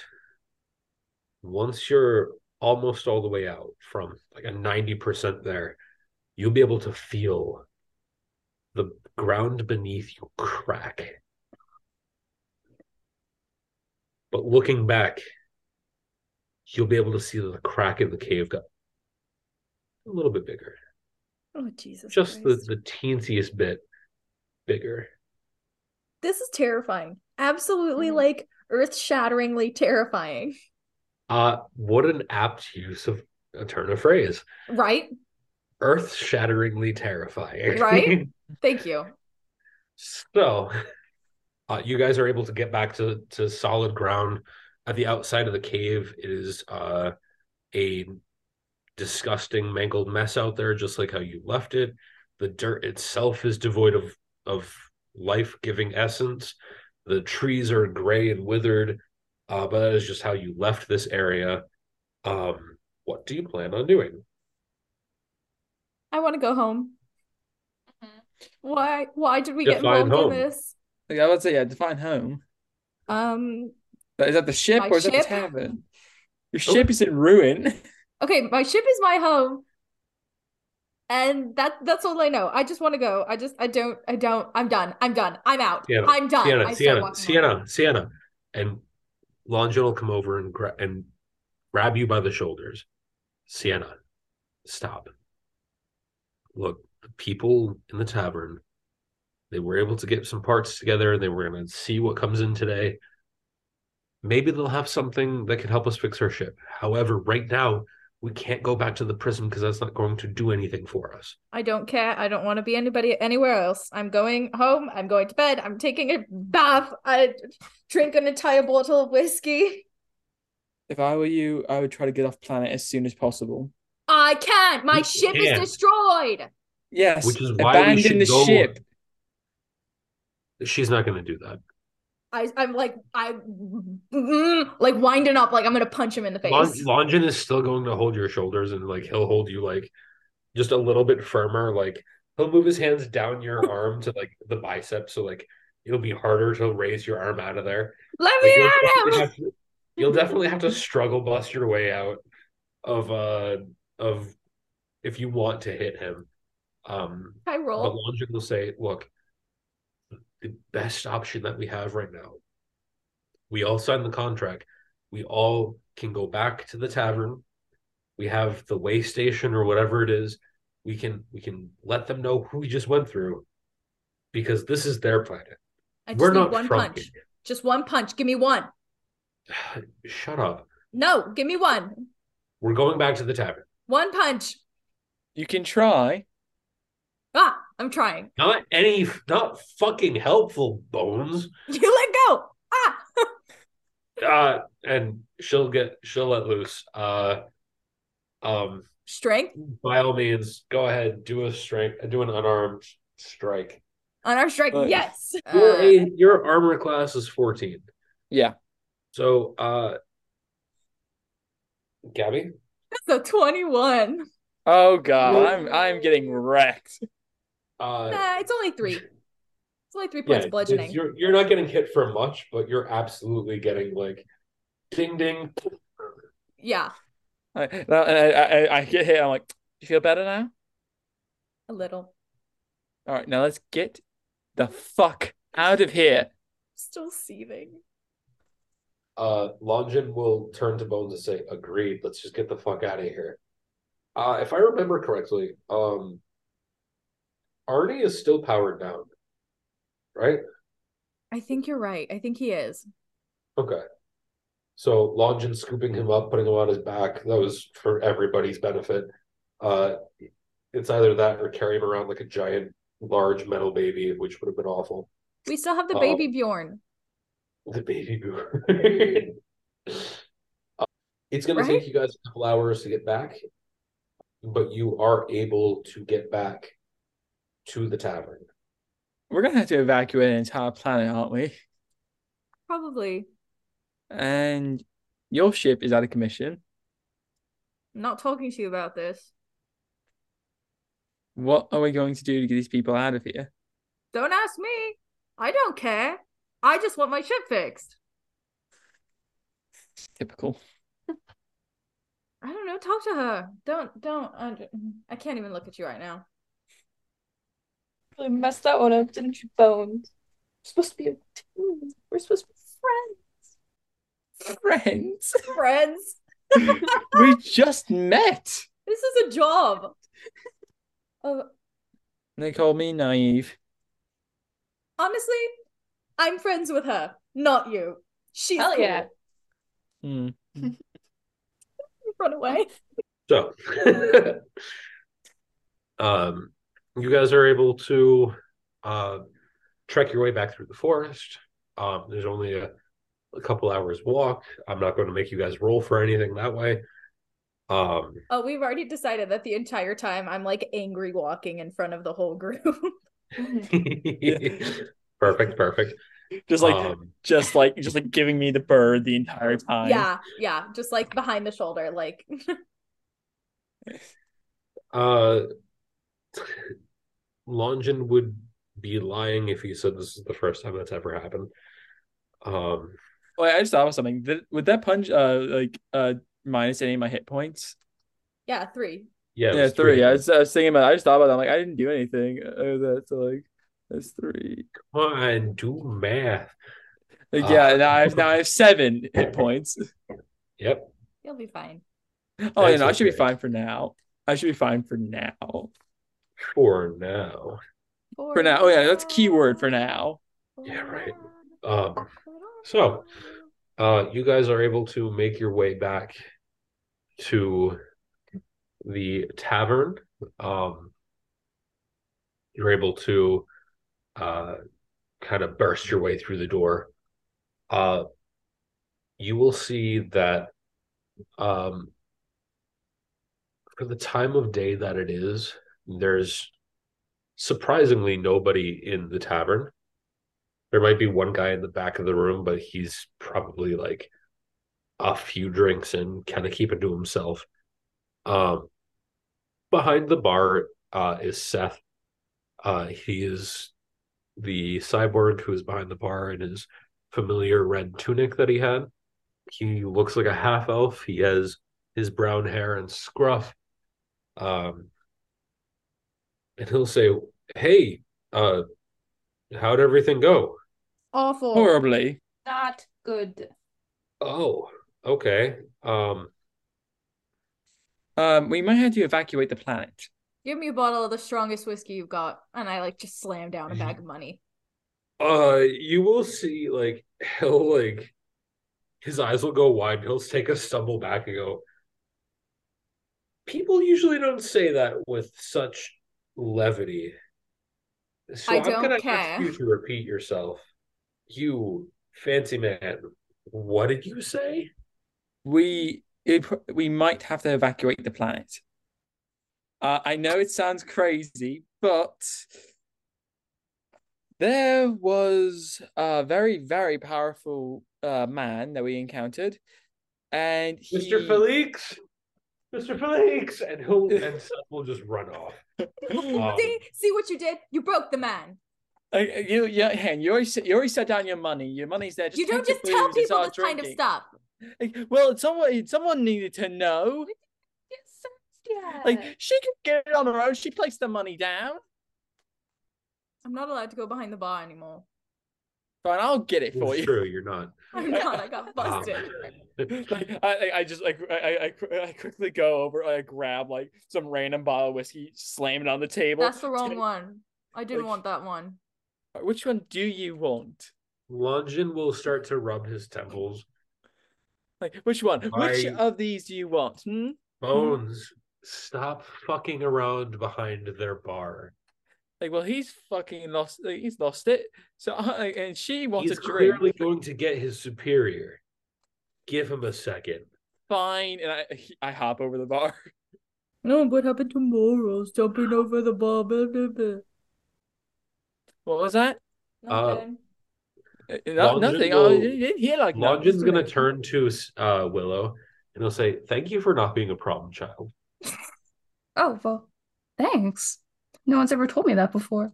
once you're almost all the way out from like a 90% there you'll be able to feel the ground beneath you crack. But looking back you'll be able to see that the crack in the cave got a little bit bigger Oh Jesus. just the, Christ. the teensiest bit bigger This is terrifying. Absolutely Mhm. like earth-shatteringly terrifying. uh what an apt use of a turn of phrase Right? earth-shatteringly terrifying Right? Thank you. so uh, you guys are able to get back to to solid ground at the outside of the cave is uh, a disgusting mangled mess out there, just like how you left it. The dirt itself is devoid of of life giving essence. The trees are gray and withered, uh, but that is just how you left this area. Um, what do you plan on doing? I want to go home. Mhm. Why? Why did we get involved home. in this? Like I would say, yeah, define home. Um. Is that the ship or is that the ship? tavern? Your ship is in ruin. Okay, my ship is my home. And that that's all I know. I just want to go. I just I don't I don't I'm done. I'm done. I'm out. Sienna, I'm done. Sienna, Sienna, Sienna. Sienna, and Longin will come over and gra- and grab you by the shoulders. Sienna, stop. Look, the people in the tavern, they were able to get some parts together. They were going to see what comes in today. Maybe they'll have something that can help us fix our ship. However, right now we can't go back to the Prism because that's not going to do anything for us. I don't care. I don't want to be anybody anywhere else. I'm going home. I'm going to bed. I'm taking a bath. I drink an entire bottle of whiskey. If I were you, I would try to get off planet as soon as possible. I can't. My You ship can't. is destroyed. Yes, Which is why we should the go- ship. She's not going to do that. I I'm like I mm, like winding up like I'm gonna punch him in the face. Lon- Longin is still going to hold your shoulders and like he'll hold you like just a little bit firmer. Like he'll move his hands down your arm to like the bicep, so like it'll be harder to raise your arm out of there. Let Like, me definitely him. have to, you'll definitely have to struggle bust your way out of uh of if you want to hit him. Um I but roll. Longin will say, look, the best option that we have right now. We all signed the contract. We all can go back to the tavern. We have the way station or whatever it is. We can we can let them know who we just went through because this is their planet. I just We're need not one from punch. Just one punch. Give me one. Shut up. No, give me one. We're going back to the tavern. One punch. You can try. Ah, I'm trying. Not any not fucking helpful bones. You let go. Ah. Uh and she'll get she'll let loose. Uh um Strength by all means, go ahead, do a strength, do an unarmed strike. on our strike. Uh, yes. Your Uh, a your armor class is fourteen. Yeah. So, uh, Gabby, that's a 21. Oh god, I'm I'm getting wrecked. Uh, Nah, it's only three. It's only three yeah, points bludgeoning. you're you're not getting hit for much, but you're absolutely getting like ding ding. Yeah, I, I, I, I get hit. I'm like, you feel better now? a little. All right, now let's get the fuck out of here. Still seething. Uh, Longin will turn to Bones and say, "Agreed. Let's just get the fuck out of here." Uh, if I remember correctly, um, Arnie is still powered down, right? I think you're right. I think he is. Okay. So Longin scooping him up, putting him on his back, that was for everybody's benefit. Uh it's either that or carry him around like a giant large metal baby, which would have been awful. We still have the Oh. baby Bjorn. The baby boo. Uh, it's gonna Right? take you guys a couple hours to get back, but you are able to get back to the tavern. We're gonna have to evacuate an entire planet, aren't we? Probably. And your ship is out of commission. I'm not talking to you about this. What are we going to do to get these people out of here? Don't ask me. I don't care. I just want my ship fixed. Typical. I don't know. Talk to her. Don't, don't. I, I can't even look at you right now. Really messed that one up, didn't you, Bones? We're supposed to be a team. We're supposed to be Friends, Friends, Friends. we just met. this is a job. Uh, They call me naive. honestly, I'm friends with her, not you. She's Hell cool. yeah. Hmm. Run away. So, um, you guys are able to uh, trek your way back through the forest. Um, there's only a a couple hours walk. I'm not going to make you guys roll for anything that way. Um, Oh, we've already decided that the entire time I'm like angry walking in front of the whole group. perfect, perfect. Just like Um, just like just like giving me the bird the entire time. yeah, yeah, just like behind the shoulder, like uh, Longin would be lying if he said this is the first time that's ever happened. Um, Wait, I just thought of something. Did, would that punch uh like uh minus any of my hit points? yeah, three. yeah, it yeah, was three. I was, I was thinking about. I just thought about that. I'm like, I didn't do anything. Uh, that so like that's three. Come on, do math. Like, Ah. yeah, now I have now I have seven hit points. Yep. You'll be fine. Oh, you That's know, I should be fine for now. I should be fine for now. For now. For now. Oh yeah, that's keyword for now. Yeah, right. Um, so, uh, you guys are able to make your way back to the tavern. Um, you're able to uh, kind of burst your way through the door. Uh, you will see that um, for the time of day that it is, there's surprisingly nobody in the tavern. There might be one guy in the back of the room, but he's probably like a few drinks and kind of keeping to himself. Um, behind the bar uh, is Seth. Uh, he is the cyborg who is behind the bar in his familiar red tunic that he had. He looks like a half elf. He has his brown hair and scruff. Um, and he'll say, "Hey, uh, how'd everything go?" Awful. Horribly. Not good. Oh, okay. Um, Um, we might have to evacuate the planet. Give me a bottle of the strongest whiskey you've got, and I like just slam down a bag of money. uh, you will see, like, he'll like his eyes will go wide. He'll take a stumble back and go. People usually don't say that with such levity. So I I'm don't gonna care. ask you to repeat yourself. You fancy man, what did you say? We it, we might have to evacuate the planet. Uh, I know it sounds crazy, but there was a very very powerful uh, man that we encountered, and he, Mr. Felix, Mr. Felix, and he'll and Seth will just run off. Um, see, see what you did? You broke the man. Uh, you, yeah, Hen, you already, set- you already set down your money. Your money's there. Just you don't just tell booze and people start this kind of stuff. Like, well, someone, someone needed to know. Yeah. Like, she could get it on her own. She placed the money down. I'm not allowed to go behind the bar anymore. Fine, I'll get it for It's you. true, you're not. I'm not. I got busted. Um, like, I, I- I just like I, I, I quickly go over. I grab like some random bottle of whiskey, slam it on the table. That's the wrong Take- one. I didn't Like- want that one. Which one do you want? Longin will start to rub his temples. Like, which one? Which of these do you want? Hmm? Bones, stop fucking around behind their bar. Like, well, he's fucking lost. Like, he's lost it. So, uh, and she wants He's a drink. clearly going to get his superior. Give him a second. Fine, and I I hop over the bar. No, what happened to morals? Jumping over the bar. Blah, blah, blah. What was that? Uh, Nothing. Uh, no- Longin nothing. Oh, you didn't hear like nothing. Longin's gonna turn to uh, Willow and he'll say, "Thank you for not being a problem child." Oh, well, thanks. No one's ever told me that before.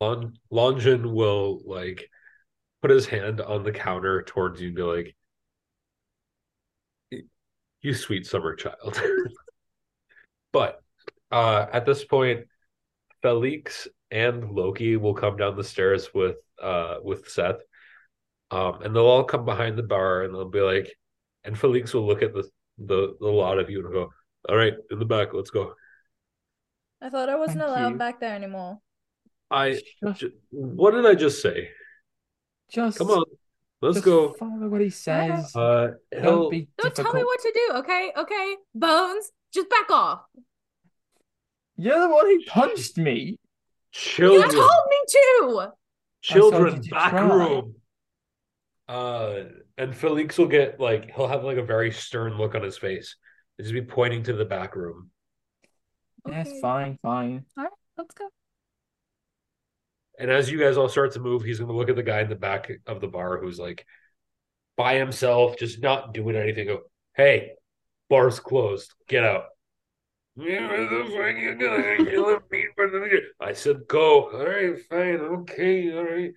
Lon- Longin will like put his hand on the counter towards you and be like, "You sweet summer child." but uh, at this point, Felix and Loki will come down the stairs with uh, with Seth, um, and they'll all come behind the bar and they'll be like, and Felix will look at the the, the lot of you and go, "All right, in the back, let's go." I thought I wasn't Thank allowed you. back there anymore. I Just, j- what did I just say? just Come on, let's just go. Follow what he says. Uh, Don't he'll be Don't tell me what to do, okay? Okay, Bones, just back off. You're the one who punched me. Children. You told me to. children, told you back try. room. Uh, and Felix will get like he'll have like a very stern look on his face. He'll just be pointing to the back room. Yes, Okay. fine, fine. All right, let's go. And as you guys all start to move, he's gonna look at the guy in the back of the bar who's like by himself, just not doing anything. Go, hey, bar's closed. Get out. Yeah, where the fuck you going? You let me run the- I said go. All right, fine, okay, all right.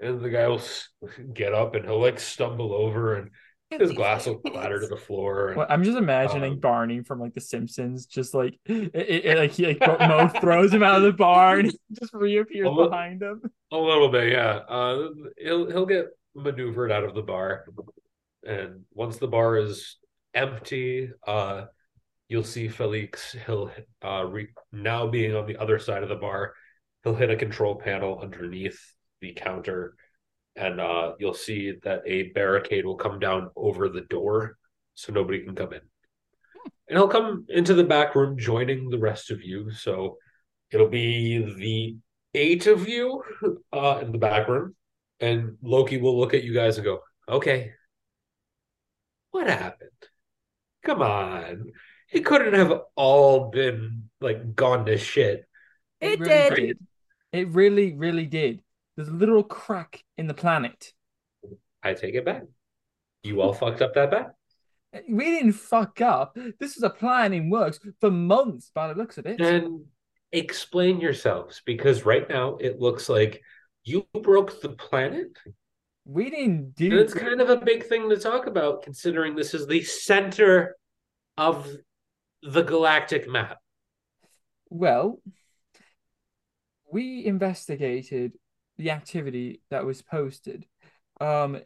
And the guy will get up and he'll like stumble over and his glass will clatter to the floor. And, Well, I'm just imagining Um, Barney from like The Simpsons, just like it, it- it- like he like Moe throws him out of the bar and he just reappears look. behind him. A little bit, yeah. Uh, he'll he'll get maneuvered out of the bar, and once the bar is empty, uh, you'll see Felix. He'll uh re- now being on the other side of the bar, he'll hit a control panel underneath the counter, and uh, you'll see that a barricade will come down over the door, so nobody can come in. And he'll come into the back room, joining the rest of you. So it'll be the eight of you uh, in the back room, and Loki will look at you guys and go, "Okay, what happened? Come on, it couldn't have all been like gone to shit." It really did. It really, really did. There's a little crack in the planet. I take it back. You all fucked up that bad. We didn't fuck up. This was a plan in works for months by the looks of it. Then explain yourselves, because right now it looks like you broke the planet. We didn't And do it's kind of a big thing to talk about, considering this is the center of the galactic map. Well, we investigated the activity that was posted. Um,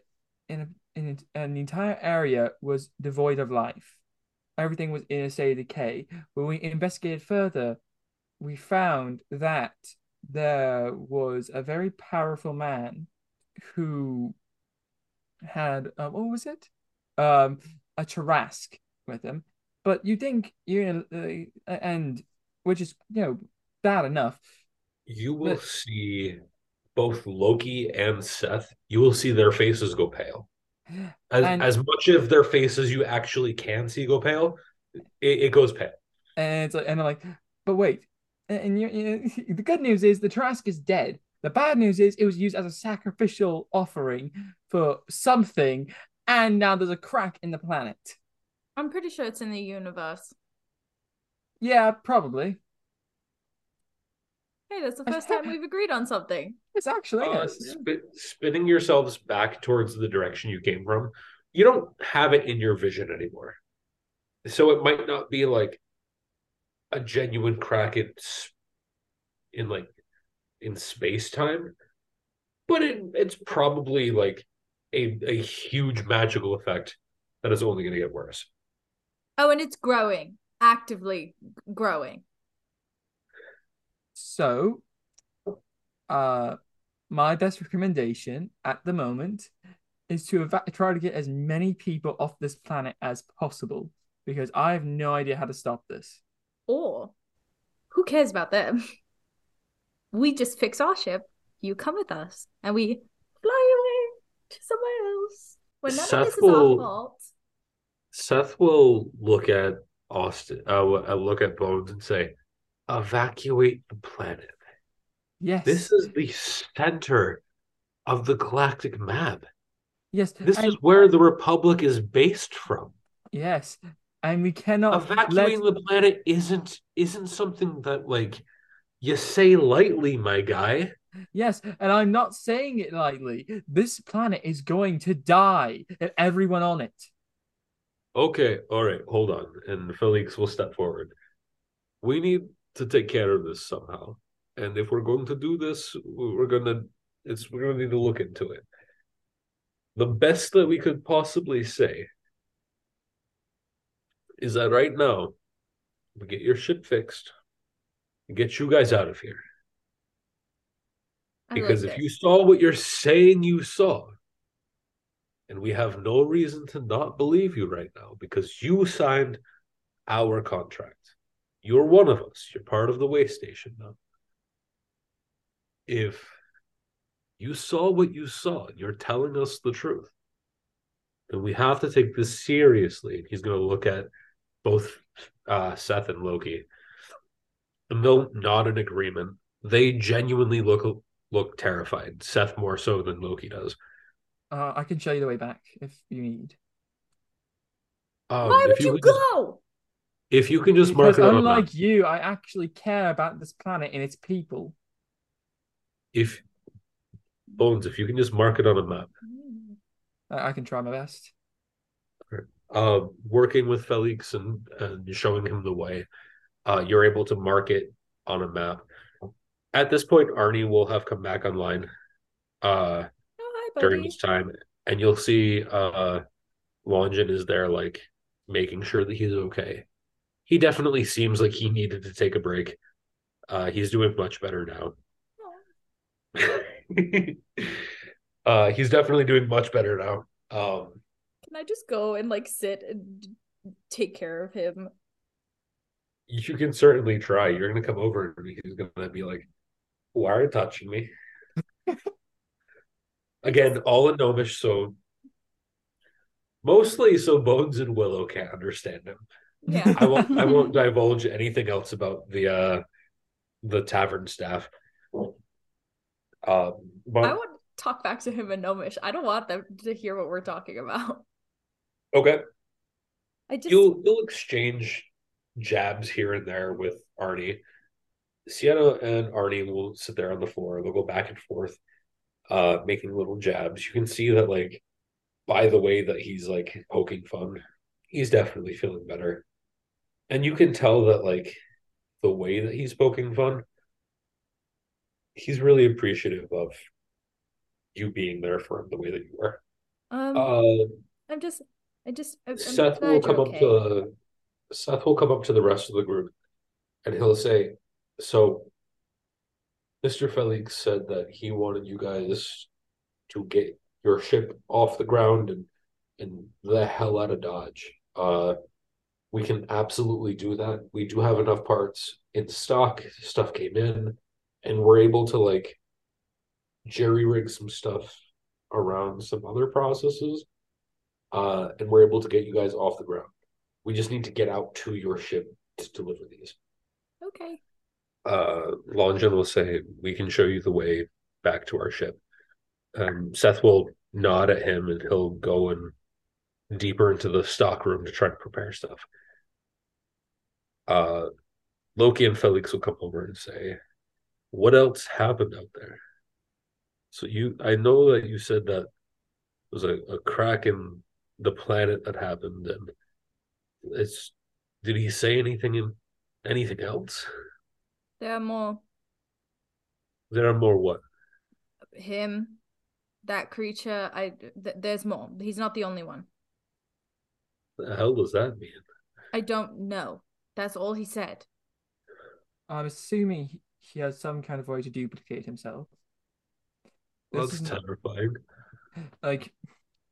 in a, in a, and the entire area was devoid of life. Everything was in a state of decay. When we investigated further, we found that there was a very powerful man who had um, what was it? Um, a Tarrasque with him. But you think you know, uh, and which is you know bad enough. You will But- see both Loki and Seth. You will see their faces go pale. As And- as much of their faces you actually can see go pale, it, it goes pale. And it's like, and they're like, but wait, and, and you, you, the good news is the Tarrasque is dead. The bad news is it was used as a sacrificial offering for something, and now there's a crack in the planet. I'm pretty sure it's in the universe. Yeah, probably. Hey, that's the first time we've agreed on something. It's actually Uh, sp- spinning yourselves back towards the direction you came from, you don't have it in your vision anymore. So it might not be like a genuine crack in, in like in space time, but it, it's probably like a, a huge magical effect that is only going to get worse. Oh, and it's growing, actively growing. So, uh, my best recommendation at the moment is to eva- try to get as many people off this planet as possible because I have no idea how to stop this. Or who cares about them? We just fix our ship. You come with us, and we fly away to somewhere else. When none Seth of this is our fault. Seth will look at Austin, uh, uh, look at Bones and say, "Evacuate the planet." Yes, This is the center of the galactic map. yes, This and- is where the Republic is based from. yes, and we cannot Evacuating let the planet isn't isn't something that like you say lightly, my guy. yes, and I'm not saying it lightly. This planet is going to die, and everyone on it. Okay, all right, hold on. And Felix will step forward. We need to take care of this somehow. And if we're going to do this, we're gonna it's we're gonna need to look into it. The best that we could possibly say is that right now we get your ship fixed and get you guys out of here. I Because if you saw what you're saying you saw, and we have no reason to not believe you right now because you signed our contract. You're one of us. You're part of the way station now. If you saw what you saw and you're telling us the truth, then we have to take this seriously. And He's going to look at both uh, Seth and Loki, and they'll nod in agreement. They genuinely look look terrified. Seth more so than Loki does. Uh, I can show you the way back if you need. Um, Why if would you could just- go? If you can just mark Because it on a unlike map, you, I actually care about this planet and its people. if Bones, if you can just mark it on a map, I, I can try my best. uh, working with Felix and, and showing him the way, uh, you're able to mark it on a map. At this point, Arnie will have come back online uh, Oh, hi, during this time, and you'll see uh, Longin is there, like making sure that he's okay. He definitely seems like he needed to take a break. Uh, he's doing much better now. uh, he's definitely doing much better now. Um, Can I just go and like sit and take care of him? you can certainly try. You're gonna come over and he's gonna be like, "Why are you touching me?" Again, all in Gnomish, so mostly so Bones and Willow can't understand him. Yeah. I won't. I won't divulge anything else about the uh the tavern staff. Um, but I would talk back to him in Gnomish. I don't want them to hear what we're talking about. okay, I just you'll you'll exchange jabs here and there with Arnie. Sienna and Arnie will sit there on the floor. They'll go back and forth, uh, making little jabs. You can see that, like, by the way that he's like poking fun, he's definitely feeling better. And you can tell that, like, the way that he's poking fun, he's really appreciative of you being there for him the way that you were. um Uh, I'm just I just I'm, Seth will come up okay. to Seth will come up to the rest of the group and he'll say, So Mr. Felix said that he wanted you guys to get your ship off the ground and and the hell out of Dodge. Uh we can absolutely do that. We do have enough parts in stock. Stuff came in, and we're able to like jerry rig some stuff around some other processes uh, and we're able to get you guys off the ground. We just need to get out to your ship to deliver these. Okay. Uh, Longin will say, "We can show you the way back to our ship." Um, Seth will nod at him, and he'll go in deeper into the stock room to try to prepare stuff. Uh, Loki and Felix will come over and say, "What else happened out there?" So you, I know that you said that there was a, a crack in the planet that happened, and it's. Did he say anything in anything else? There are more There are more what? him, that creature. I th- there's more. He's not the only one. The hell does that mean? I don't know. That's all he said. I'm assuming he- he has some kind of way to duplicate himself. This That's is not- terrifying. like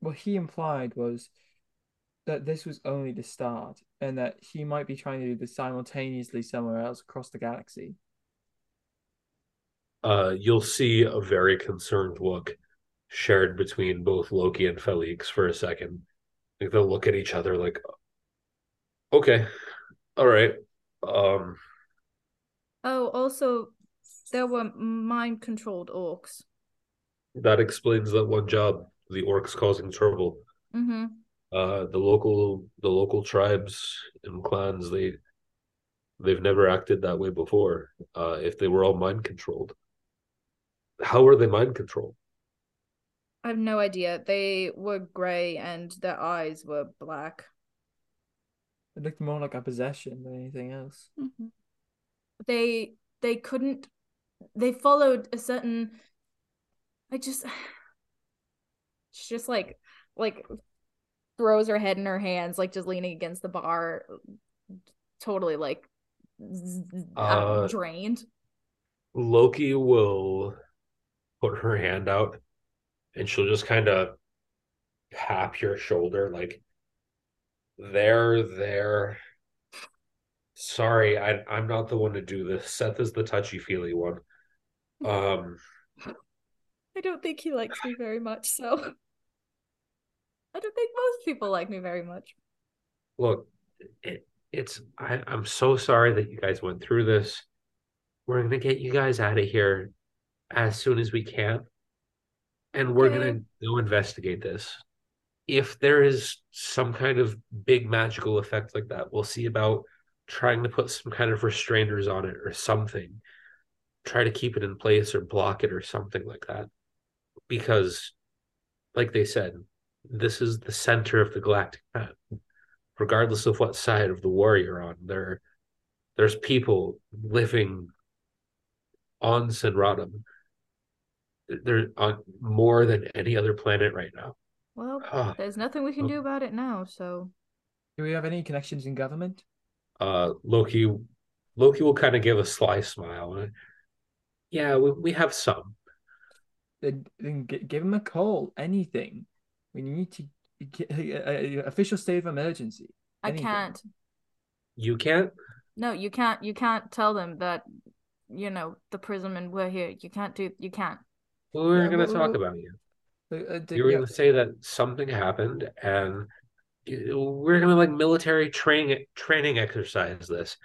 what he implied was that this was only the start and that he might be trying to do this simultaneously somewhere else across the galaxy. Uh, you'll see a very concerned look shared between both Loki and Felix for a second. Like they'll look at each other like, okay, all right. Um, Oh, also, there were mind controlled orcs. that explains that one job. The orcs causing trouble. Mm-hmm. Uh, the local the local tribes and clans they they've never acted that way before. Uh, if they were all mind controlled, how are they mind controlled? I have no idea. They were gray and their eyes were black. It looked more like a possession than anything else. They they couldn't. They followed a certain. I just. She just like like throws her head in her hands, like just leaning against the bar, totally like z- z- Uh, drained. Loki will put her hand out and she'll just kind of tap your shoulder like there there sorry I, i'm not the one to do this seth is the touchy-feely one um I don't think he likes me very much, so I don't think most people like me very much. Look, it, it's I, I'm so sorry that you guys went through this. We're gonna get you guys out of here as soon as we can, and we're Okay. gonna go investigate this. If there is some kind of big magical effect like that, we'll see about trying to put some kind of restrainers on it or something. Try to keep it in place or block it or something like that. Because, like they said, this is the center of the galactic map regardless of what side of the war you're on. There, there's people living on Senradum. They're on more than any other planet right now. Well, Ah, there's nothing we can do about it now, so Do we have any connections in government? uh, Loki, Loki will kind of give a sly smile. Yeah, we, we have some. Then, then give him a call. Anything. We need to get a, a- official state of emergency. I can't. You can't. No, you can't. You can't tell them that, you know, the prism and we're here. You can't do. You can't. We're Yeah, gonna but- talk but- about you. Uh, uh, You were yeah, gonna say that something happened, and we're gonna like military training training exercise this,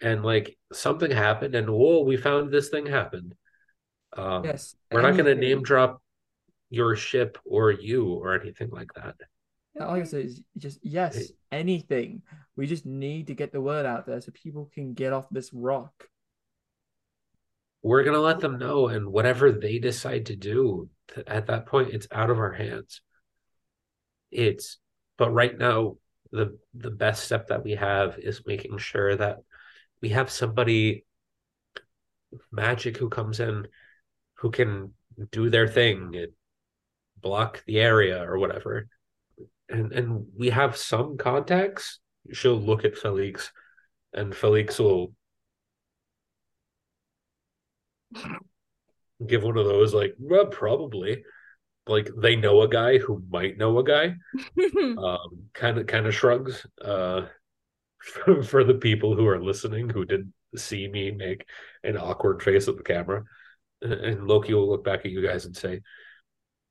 and like something happened, and whoa, we found this thing happened. Um, yes. we're not gonna name drop your ship or you or anything like that. All I say is just yes, anything. We just need to get the word out there so people can get off this rock. We're gonna let them know, and whatever they decide to do, at that point, it's out of our hands. It's, but right now, the the best step that we have is making sure that we have somebody magic who comes in who can do their thing and block the area or whatever. And and we have some contacts. She'll look at Felix and Felix will give one of those like, well, probably. Like they know a guy who might know a guy. Um kind of kind of shrugs. Uh for, for the people who are listening who didn't see me make an awkward face at the camera. And Loki will look back at you guys and say,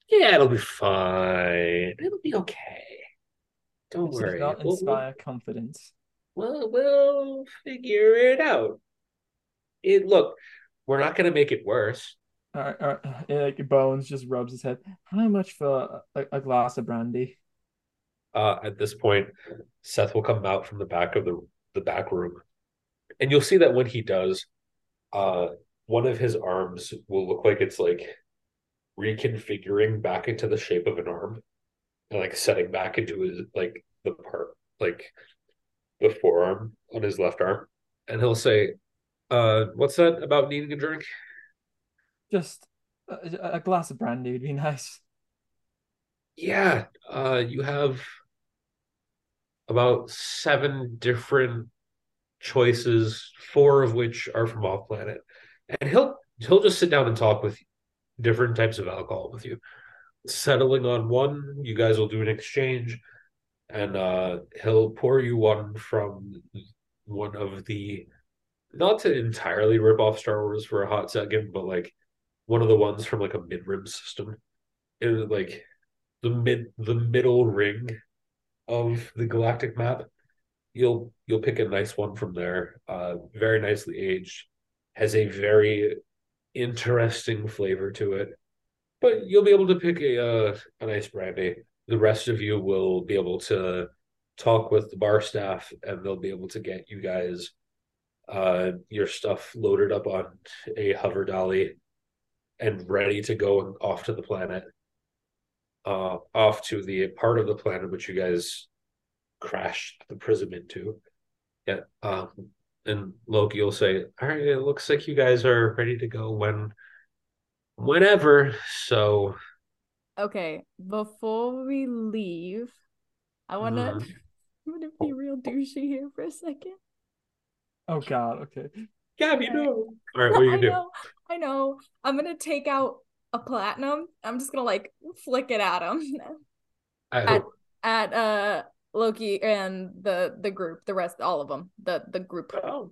Yeah, it'll be fine. It'll be okay. Don't This does worry. not We'll, we'll, inspire confidence. we'll, we'll figure it out. It look, we're not gonna make it worse. All right, all right. Like Bones just rubs his head. How much for a, a glass of brandy? uh, at this point, Seth will come out from the back of the the back room, and you'll see that when he does, uh, one of his arms will look like it's like reconfiguring back into the shape of an arm, and like setting back into his like the part like the forearm on his left arm, and he'll say, "Uh, what's that about needing a drink?" Just a, a glass of brandy would be nice. Yeah, uh, you have about seven different choices, four of which are from off planet. And he'll he'll just sit down and talk with different types of alcohol with you. Settling on one, you guys will do an exchange, and uh, he'll pour you one from one of the not to entirely rip off Star Wars for a hot second, but like one of the ones from like a mid rim system. It was like the mid the middle ring of the galactic map. You'll you'll pick a nice one from there. Uh, very nicely aged, has a very interesting flavor to it. But you'll be able to pick a uh, a nice brandy. The rest of you will be able to talk with the bar staff, and they'll be able to get you guys uh, your stuff loaded up on a hover dolly and ready to go off to the planet uh, off to the part of the planet which you guys crashed the prism into. Yeah. Um, and Loki will say, All right, it looks like you guys are ready to go when whenever. So Okay, before we leave, I wanna Mhm. I'm gonna be real douchey here for a second. Oh God. Okay. Gabby, Okay. no. All right, what are you I gonna do? know, I know. I'm gonna take out a platinum. I'm just gonna like flick it at him, I at at uh Loki and the the group, the rest, all of them, the the group. oh.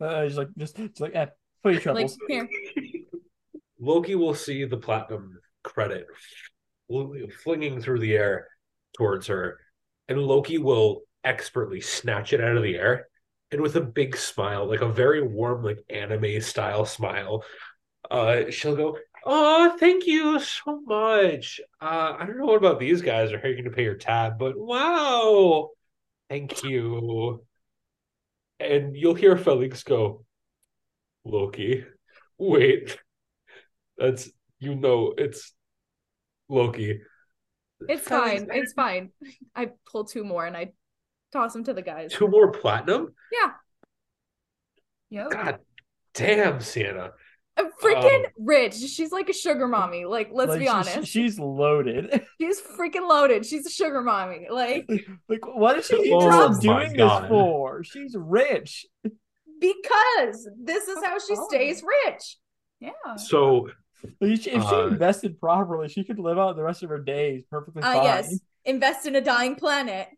Uh, just like just, just like eh, for your Like troubles. here, Loki will see the platinum credit flinging through the air, towards her, and Loki will expertly snatch it out of the air. And with a big smile, like a very warm, like anime style smile, uh, she'll go, Oh, thank you so much. Uh, I don't know what about these guys or how you're going to pay your tab, but wow, thank you. And you'll hear Felix go, Loki, wait, that's you know it's Loki. It's Felix, fine. It's fine. I pull two more and I toss them to the guys. Two more platinum? Yeah. Yep. God damn, Sienna. I'm freaking Um, rich. She's like a sugar mommy. Like, let's Like, be she- honest. she's loaded. She's freaking loaded. She's a sugar mommy. Like, like, what is she Oh interested in my doing God. this for? She's rich. because this is how she stays rich. Yeah. So if she, if she Uh, invested properly, she could live out the rest of her days perfectly Ah, fine. yes. Invest in a dying planet.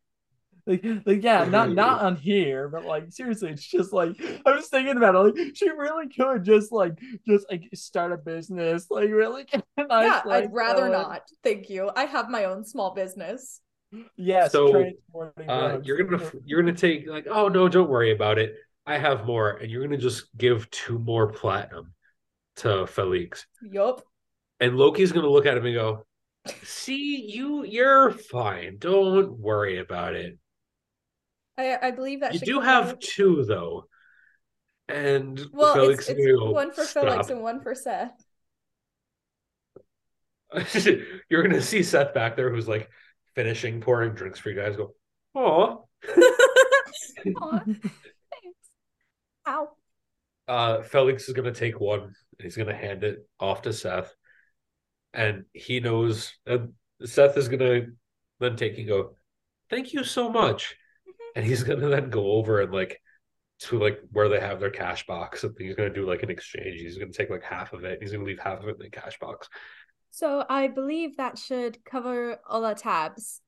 Like, like, yeah, not not on here, but like seriously, it's just like I was thinking about it. Like, she really could just like just like start a business, like really. get a nice, yeah, like, I'd rather going. not. Thank you. I have my own small business. Yes, So, uh, you're gonna you're gonna take like, oh no, don't worry about it. I have more, and you're gonna just give two more platinum to Felix. Yup. And Loki's gonna look at him and go, See, you you're fine. Don't worry about it. I I believe that You do have out- two though. And well, Felix it's, it's one for Felix and one for Seth. You're gonna see Seth back there who's like finishing pouring drinks for you guys. Go, oh. Thanks. Ow. Uh, Felix is gonna take one. and He's gonna hand it off to Seth, and he knows. And Seth is gonna then take and go, "Thank you so much," and he's gonna then go over and like to like where they have their cash box, and he's gonna do like an exchange. He's gonna take like half of it. He's gonna leave half of it in the cash box. So I believe that should cover all our tabs.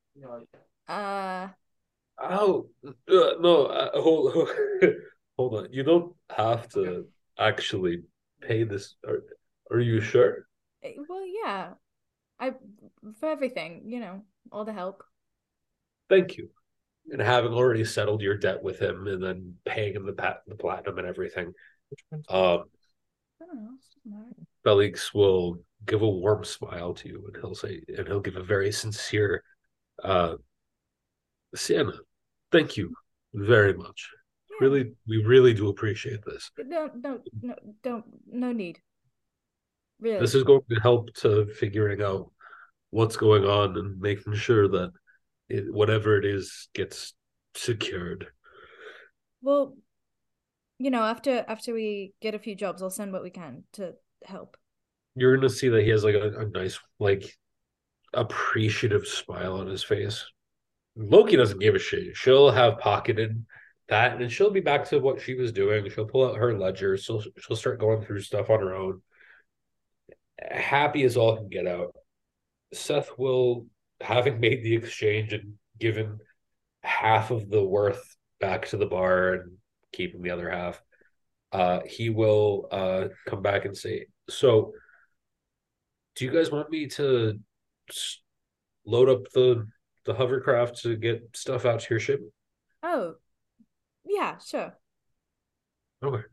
Uh, Oh uh, no! Uh, hold hold on. You don't have to actually pay this. Are, are you sure? eh, well, yeah. I for everything, you know, all the help. Thank you. And having already settled your debt with him, and then paying him the pat the platinum and everything, um, I don't know. It doesn't matter. Felix will give a warm smile to you, and he'll say, and he'll give a very sincere, uh, Sienna, thank you very much. Yeah. Really, we really do appreciate this. No, no, no, don't. No need. Really. This is going to help to figuring out what's going on and making sure that it, whatever it is gets secured. Well, you know, after after we get a few jobs, I'll send what we can to help. You're gonna see that he has like a, a nice, like, appreciative smile on his face. Loki doesn't give a shit. She'll have pocketed that, and she'll be back to what she was doing. She'll pull out her ledger. She'll she'll start going through stuff on her own. Happy as all can get out. Seth will, having made the exchange and given half of the worth back to the bar and keeping the other half, uh, he will uh come back and say, "So, do you guys want me to load up the the hovercraft to get stuff out to your ship?" Oh, yeah, sure. Okay.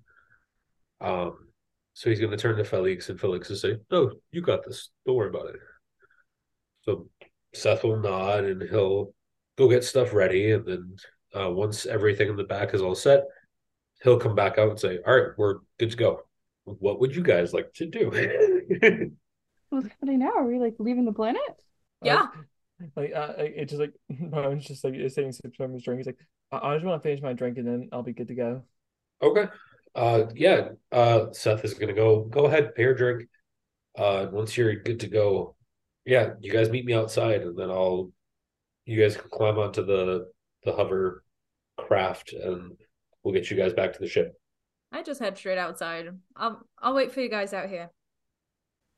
Um, so he's gonna turn to Felix, and Felix will say, "No, you got this. Don't worry about it." So Seth will nod, and he'll go get stuff ready, and then uh, once everything in the back is all set, he'll come back out and say, "All right, we're good to go. What would you guys like to do?" What's happening now? Are we like leaving the planet? Yeah. Like uh, it's just like Bones just like is taking sips from his drink. He's like, I, I just want to finish my drink and then I'll be good to go. Okay. Uh yeah. Uh Seth is gonna go go ahead, pay your drink. Uh once you're good to go, yeah, you guys meet me outside and then I'll you guys can climb onto the the hover craft and we'll get you guys back to the ship. I just head straight outside. I'll I'll wait for you guys out here.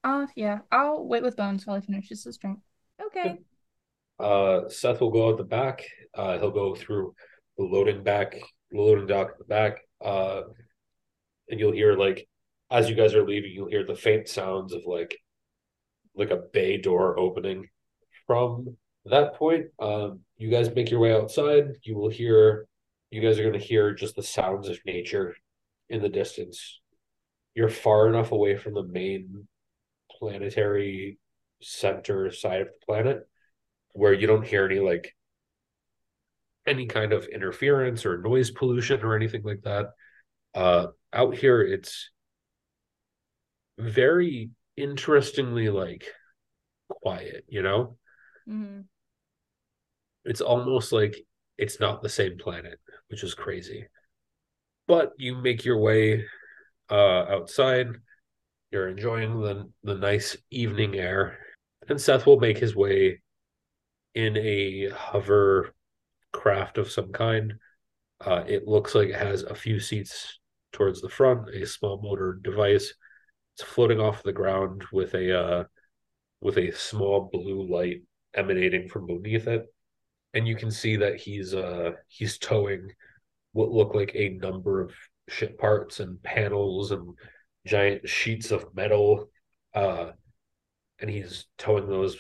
Uh, yeah. I'll wait with Bones while he finishes his drink. Okay. Uh Seth will go out the back. Uh he'll go through the loading back, the loading dock at the back. Uh and you'll hear like as you guys are leaving, you'll hear the faint sounds of like like a bay door opening from that point, um, you guys make your way outside. You will hear, you guys are going to hear just the sounds of nature in the distance. You're far enough away from the main planetary center side of the planet where you don't hear any like any kind of interference or noise pollution or anything like that. Uh, out here, it's very interestingly like quiet, you know? hmm It's almost like it's not the same planet, which is crazy. But you make your way uh, outside. You're enjoying the the nice evening air, and Seth will make his way in a hover craft of some kind. Uh, it looks like it has a few seats towards the front, a small motor device. It's floating off the ground with a uh, with a small blue light emanating from beneath it, and you can see that he's uh he's towing what look like a number of ship parts and panels and giant sheets of metal, uh, and he's towing those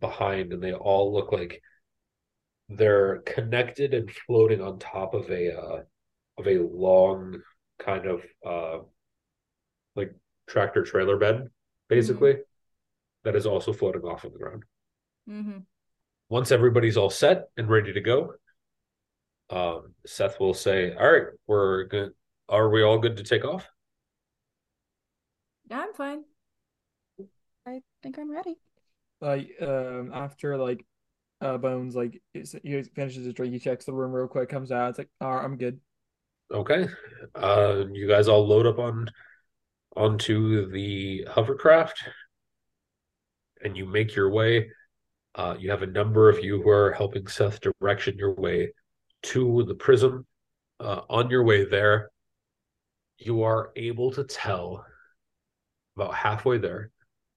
behind, and they all look like they're connected and floating on top of a uh, of a long kind of uh, like tractor trailer bed, basically, that is also floating off of the ground. hmm Once everybody's all set and ready to go, um, Seth will say, "All right, we're good. Are we all good to take off?" Yeah, I'm fine. I think I'm ready. Like um after like uh Bones like he finishes his drink, he checks the room real quick, comes out, it's like, all right, I'm good. Okay. Uh, you guys all load up on onto the hovercraft, and you make your way. Uh, you have a number of you who are helping Seth direction your way to the prism. Uh, on your way there, you are able to tell about halfway there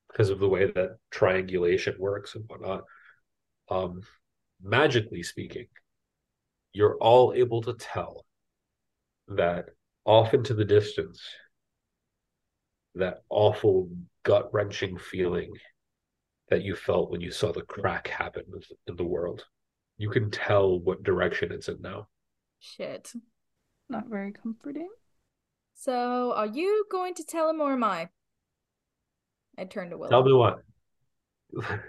because of the way that triangulation works and whatnot. Um, magically speaking, you're all able to tell that off into the distance, that awful gut wrenching feeling that you felt when you saw the crack happen in the world. You can tell what direction it's in now. Shit. Not very comforting. So, are you going to tell him or am I? I turned to Willow. Tell me what.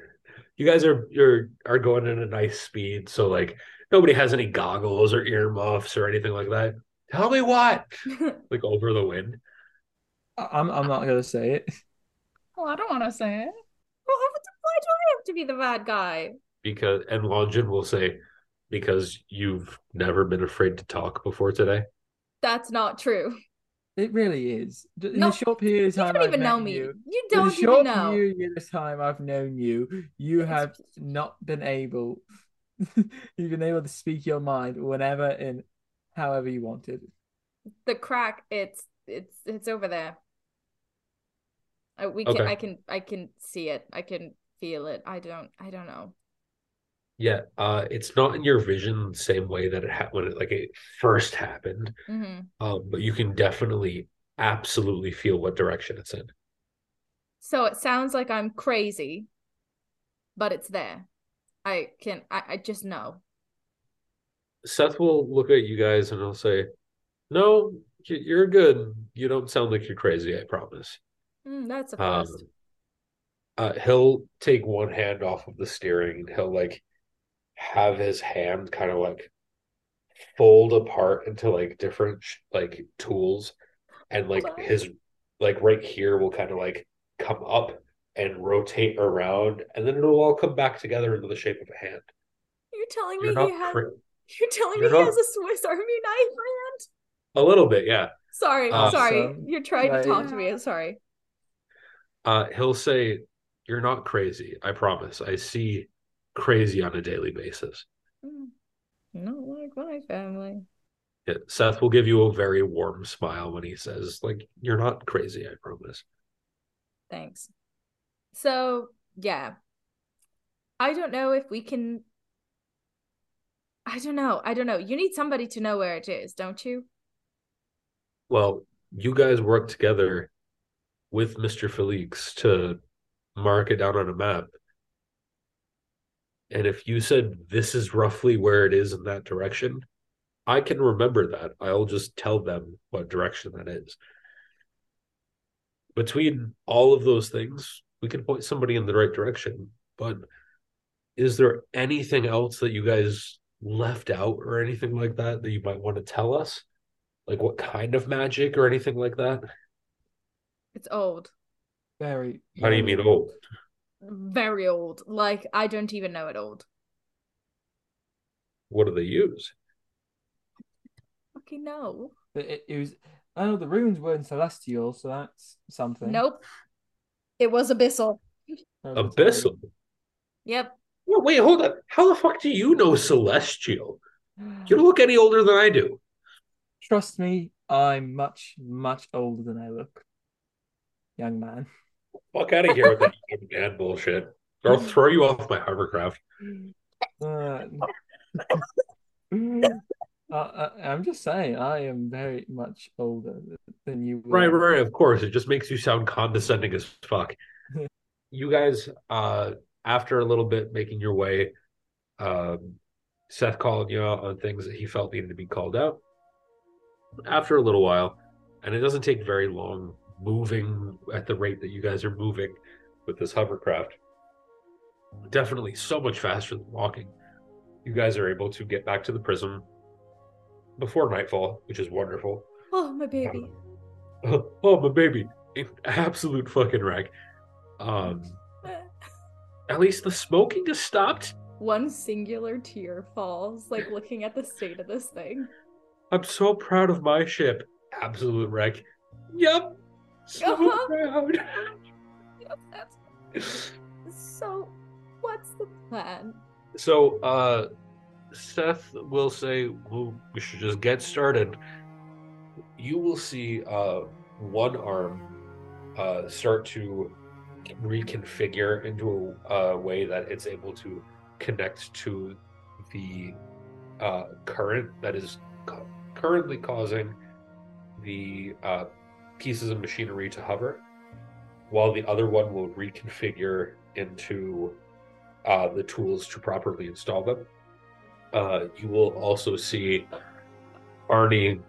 You guys are you're are going at a nice speed, so like nobody has any goggles or earmuffs or anything like that. Tell me what. Like over the wind. I- I'm I'm not gonna say it. Well, I don't want to say it. Well, why do I have to be the bad guy? because and Longin will say because you've never been afraid to talk before today. That's not true. It really is. In No, the short period of You don't I've even met know me. you, You in the don't even short know. period of time I've known you, you have not been able. You've been able to speak your mind whenever and however you wanted. The crack, it's it's it's over there. I, we can Okay. I can I can see it. I can feel it. I don't I don't know. Yeah, uh, it's not in your vision the same way that it ha- when it like it first happened. hmm Um, but you can definitely, absolutely feel what direction it's in. So it sounds like I'm crazy, but it's there. I can I, I just know. Seth will look at you guys and he'll say, "No, you're good. You don't sound like you're crazy. I promise." Mm, that's a Um, uh, he'll take one hand off of the steering he'll like have his hand kind of like fold apart into like different sh- like tools and like his like right here will kind of like come up and rotate around and then it'll all come back together into the shape of a hand. You're telling me You're he not has cra- you're telling you're me he has a Swiss Army knife? A little bit, yeah. Sorry, Uh, sorry. Awesome. You're trying to talk to me. I'm sorry. Uh he'll say, You're not crazy, I promise. I see crazy on a daily basis. Mm. Not like my family. Yeah, Seth will give you a very warm smile when he says, like, you're not crazy, I promise. Thanks. So, yeah. I don't know if we can. I don't know. I don't know. You need somebody to know where it is, don't you? Well, you guys work together with Mr. Felix to mark it down on a map. And if you said this is roughly where it is in that direction, I can remember that. I'll just tell them what direction that is. Between all of those things, we can point somebody in the right direction. But is there anything else that you guys left out or anything like that that you might want to tell us? Like what kind of magic or anything like that? It's old. Very. How do you mean old? Very old. Like I don't even know it old. What do they use? Fucking no. It, it, it was. I know the runes weren't celestial, so that's something. Nope. It was abyssal. That was Abyssal. Yep. Well, wait, hold on. How the fuck do you know celestial? You don't look any older than I do. Trust me, I'm much, much older than I look. Young man. Fuck out of here with that man bullshit. Or I'll throw you off my hovercraft. Uh, uh, I'm just saying, I am very much older than you. Right, right, of course. It just makes you sound condescending as fuck. you guys, uh, after a little bit making your way, um, Seth called you out on things that he felt needed to be called out. After a little while, and it doesn't take very long moving at the rate that you guys are moving with this hovercraft. Definitely so much faster than walking. You guys are able to get back to the prism before nightfall, which is wonderful. Oh, my baby. oh my baby An absolute fucking wreck um at least the smoking has stopped One singular tear falls, like looking at the state of this thing. I'm so proud of my ship. Absolute wreck. Yep so Uh-huh. proud. Yep, that's- So, what's the plan? so uh seth will say well, we should just get started. You will see uh one arm uh start to reconfigure into a, a way that it's able to connect to the uh current that is currently causing the uh pieces of machinery to hover while the other one will reconfigure into uh, the tools to properly install them. Uh, you will also see Arnie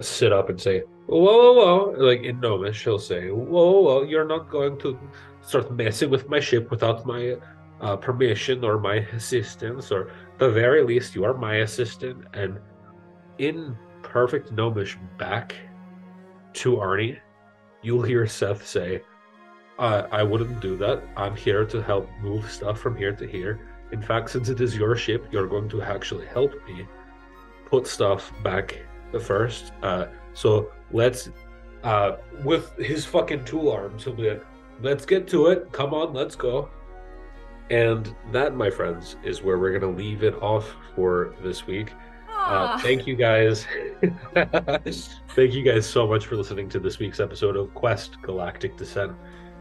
sit up and say, "Whoa, whoa, whoa!" Like in Gnomish, he'll say, "Whoa, whoa, whoa! You're not going to start messing with my ship without my uh, permission or my assistance, or the very least, you are my assistant." And in perfect Gnomish, back to Arnie, you'll hear Seth say, I, I wouldn't do that. I'm here to help move stuff from here to here. In fact, since it is your ship, you're going to actually help me put stuff back first. Uh, so let's, uh, with his fucking tool arms, he'll be like, let's get to it. Come on, let's go. And that, my friends, is where we're going to leave it off for this week. Uh, Ah, thank you guys. thank you guys so much for listening to this week's episode of Quest Galactic Descent.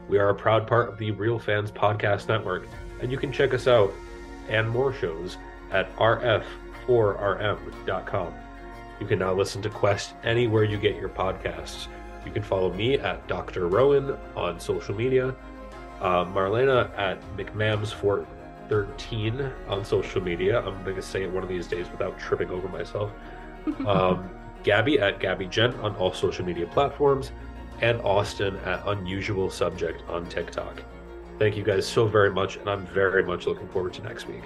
We are a proud part of the Real Fans Podcast Network, and you can check us out and more shows at rf4rm.com. You can now listen to Quest anywhere you get your podcasts. You can follow me at Dr. Rowan on social media, uh, Marlena at McMams413 on social media. I'm going to say it one of these days without tripping over myself. Um, Gabby at Gaby Jent on all social media platforms, and Austin at Unusual Subject on TikTok. Thank you guys so very much, and I'm very much looking forward to next week.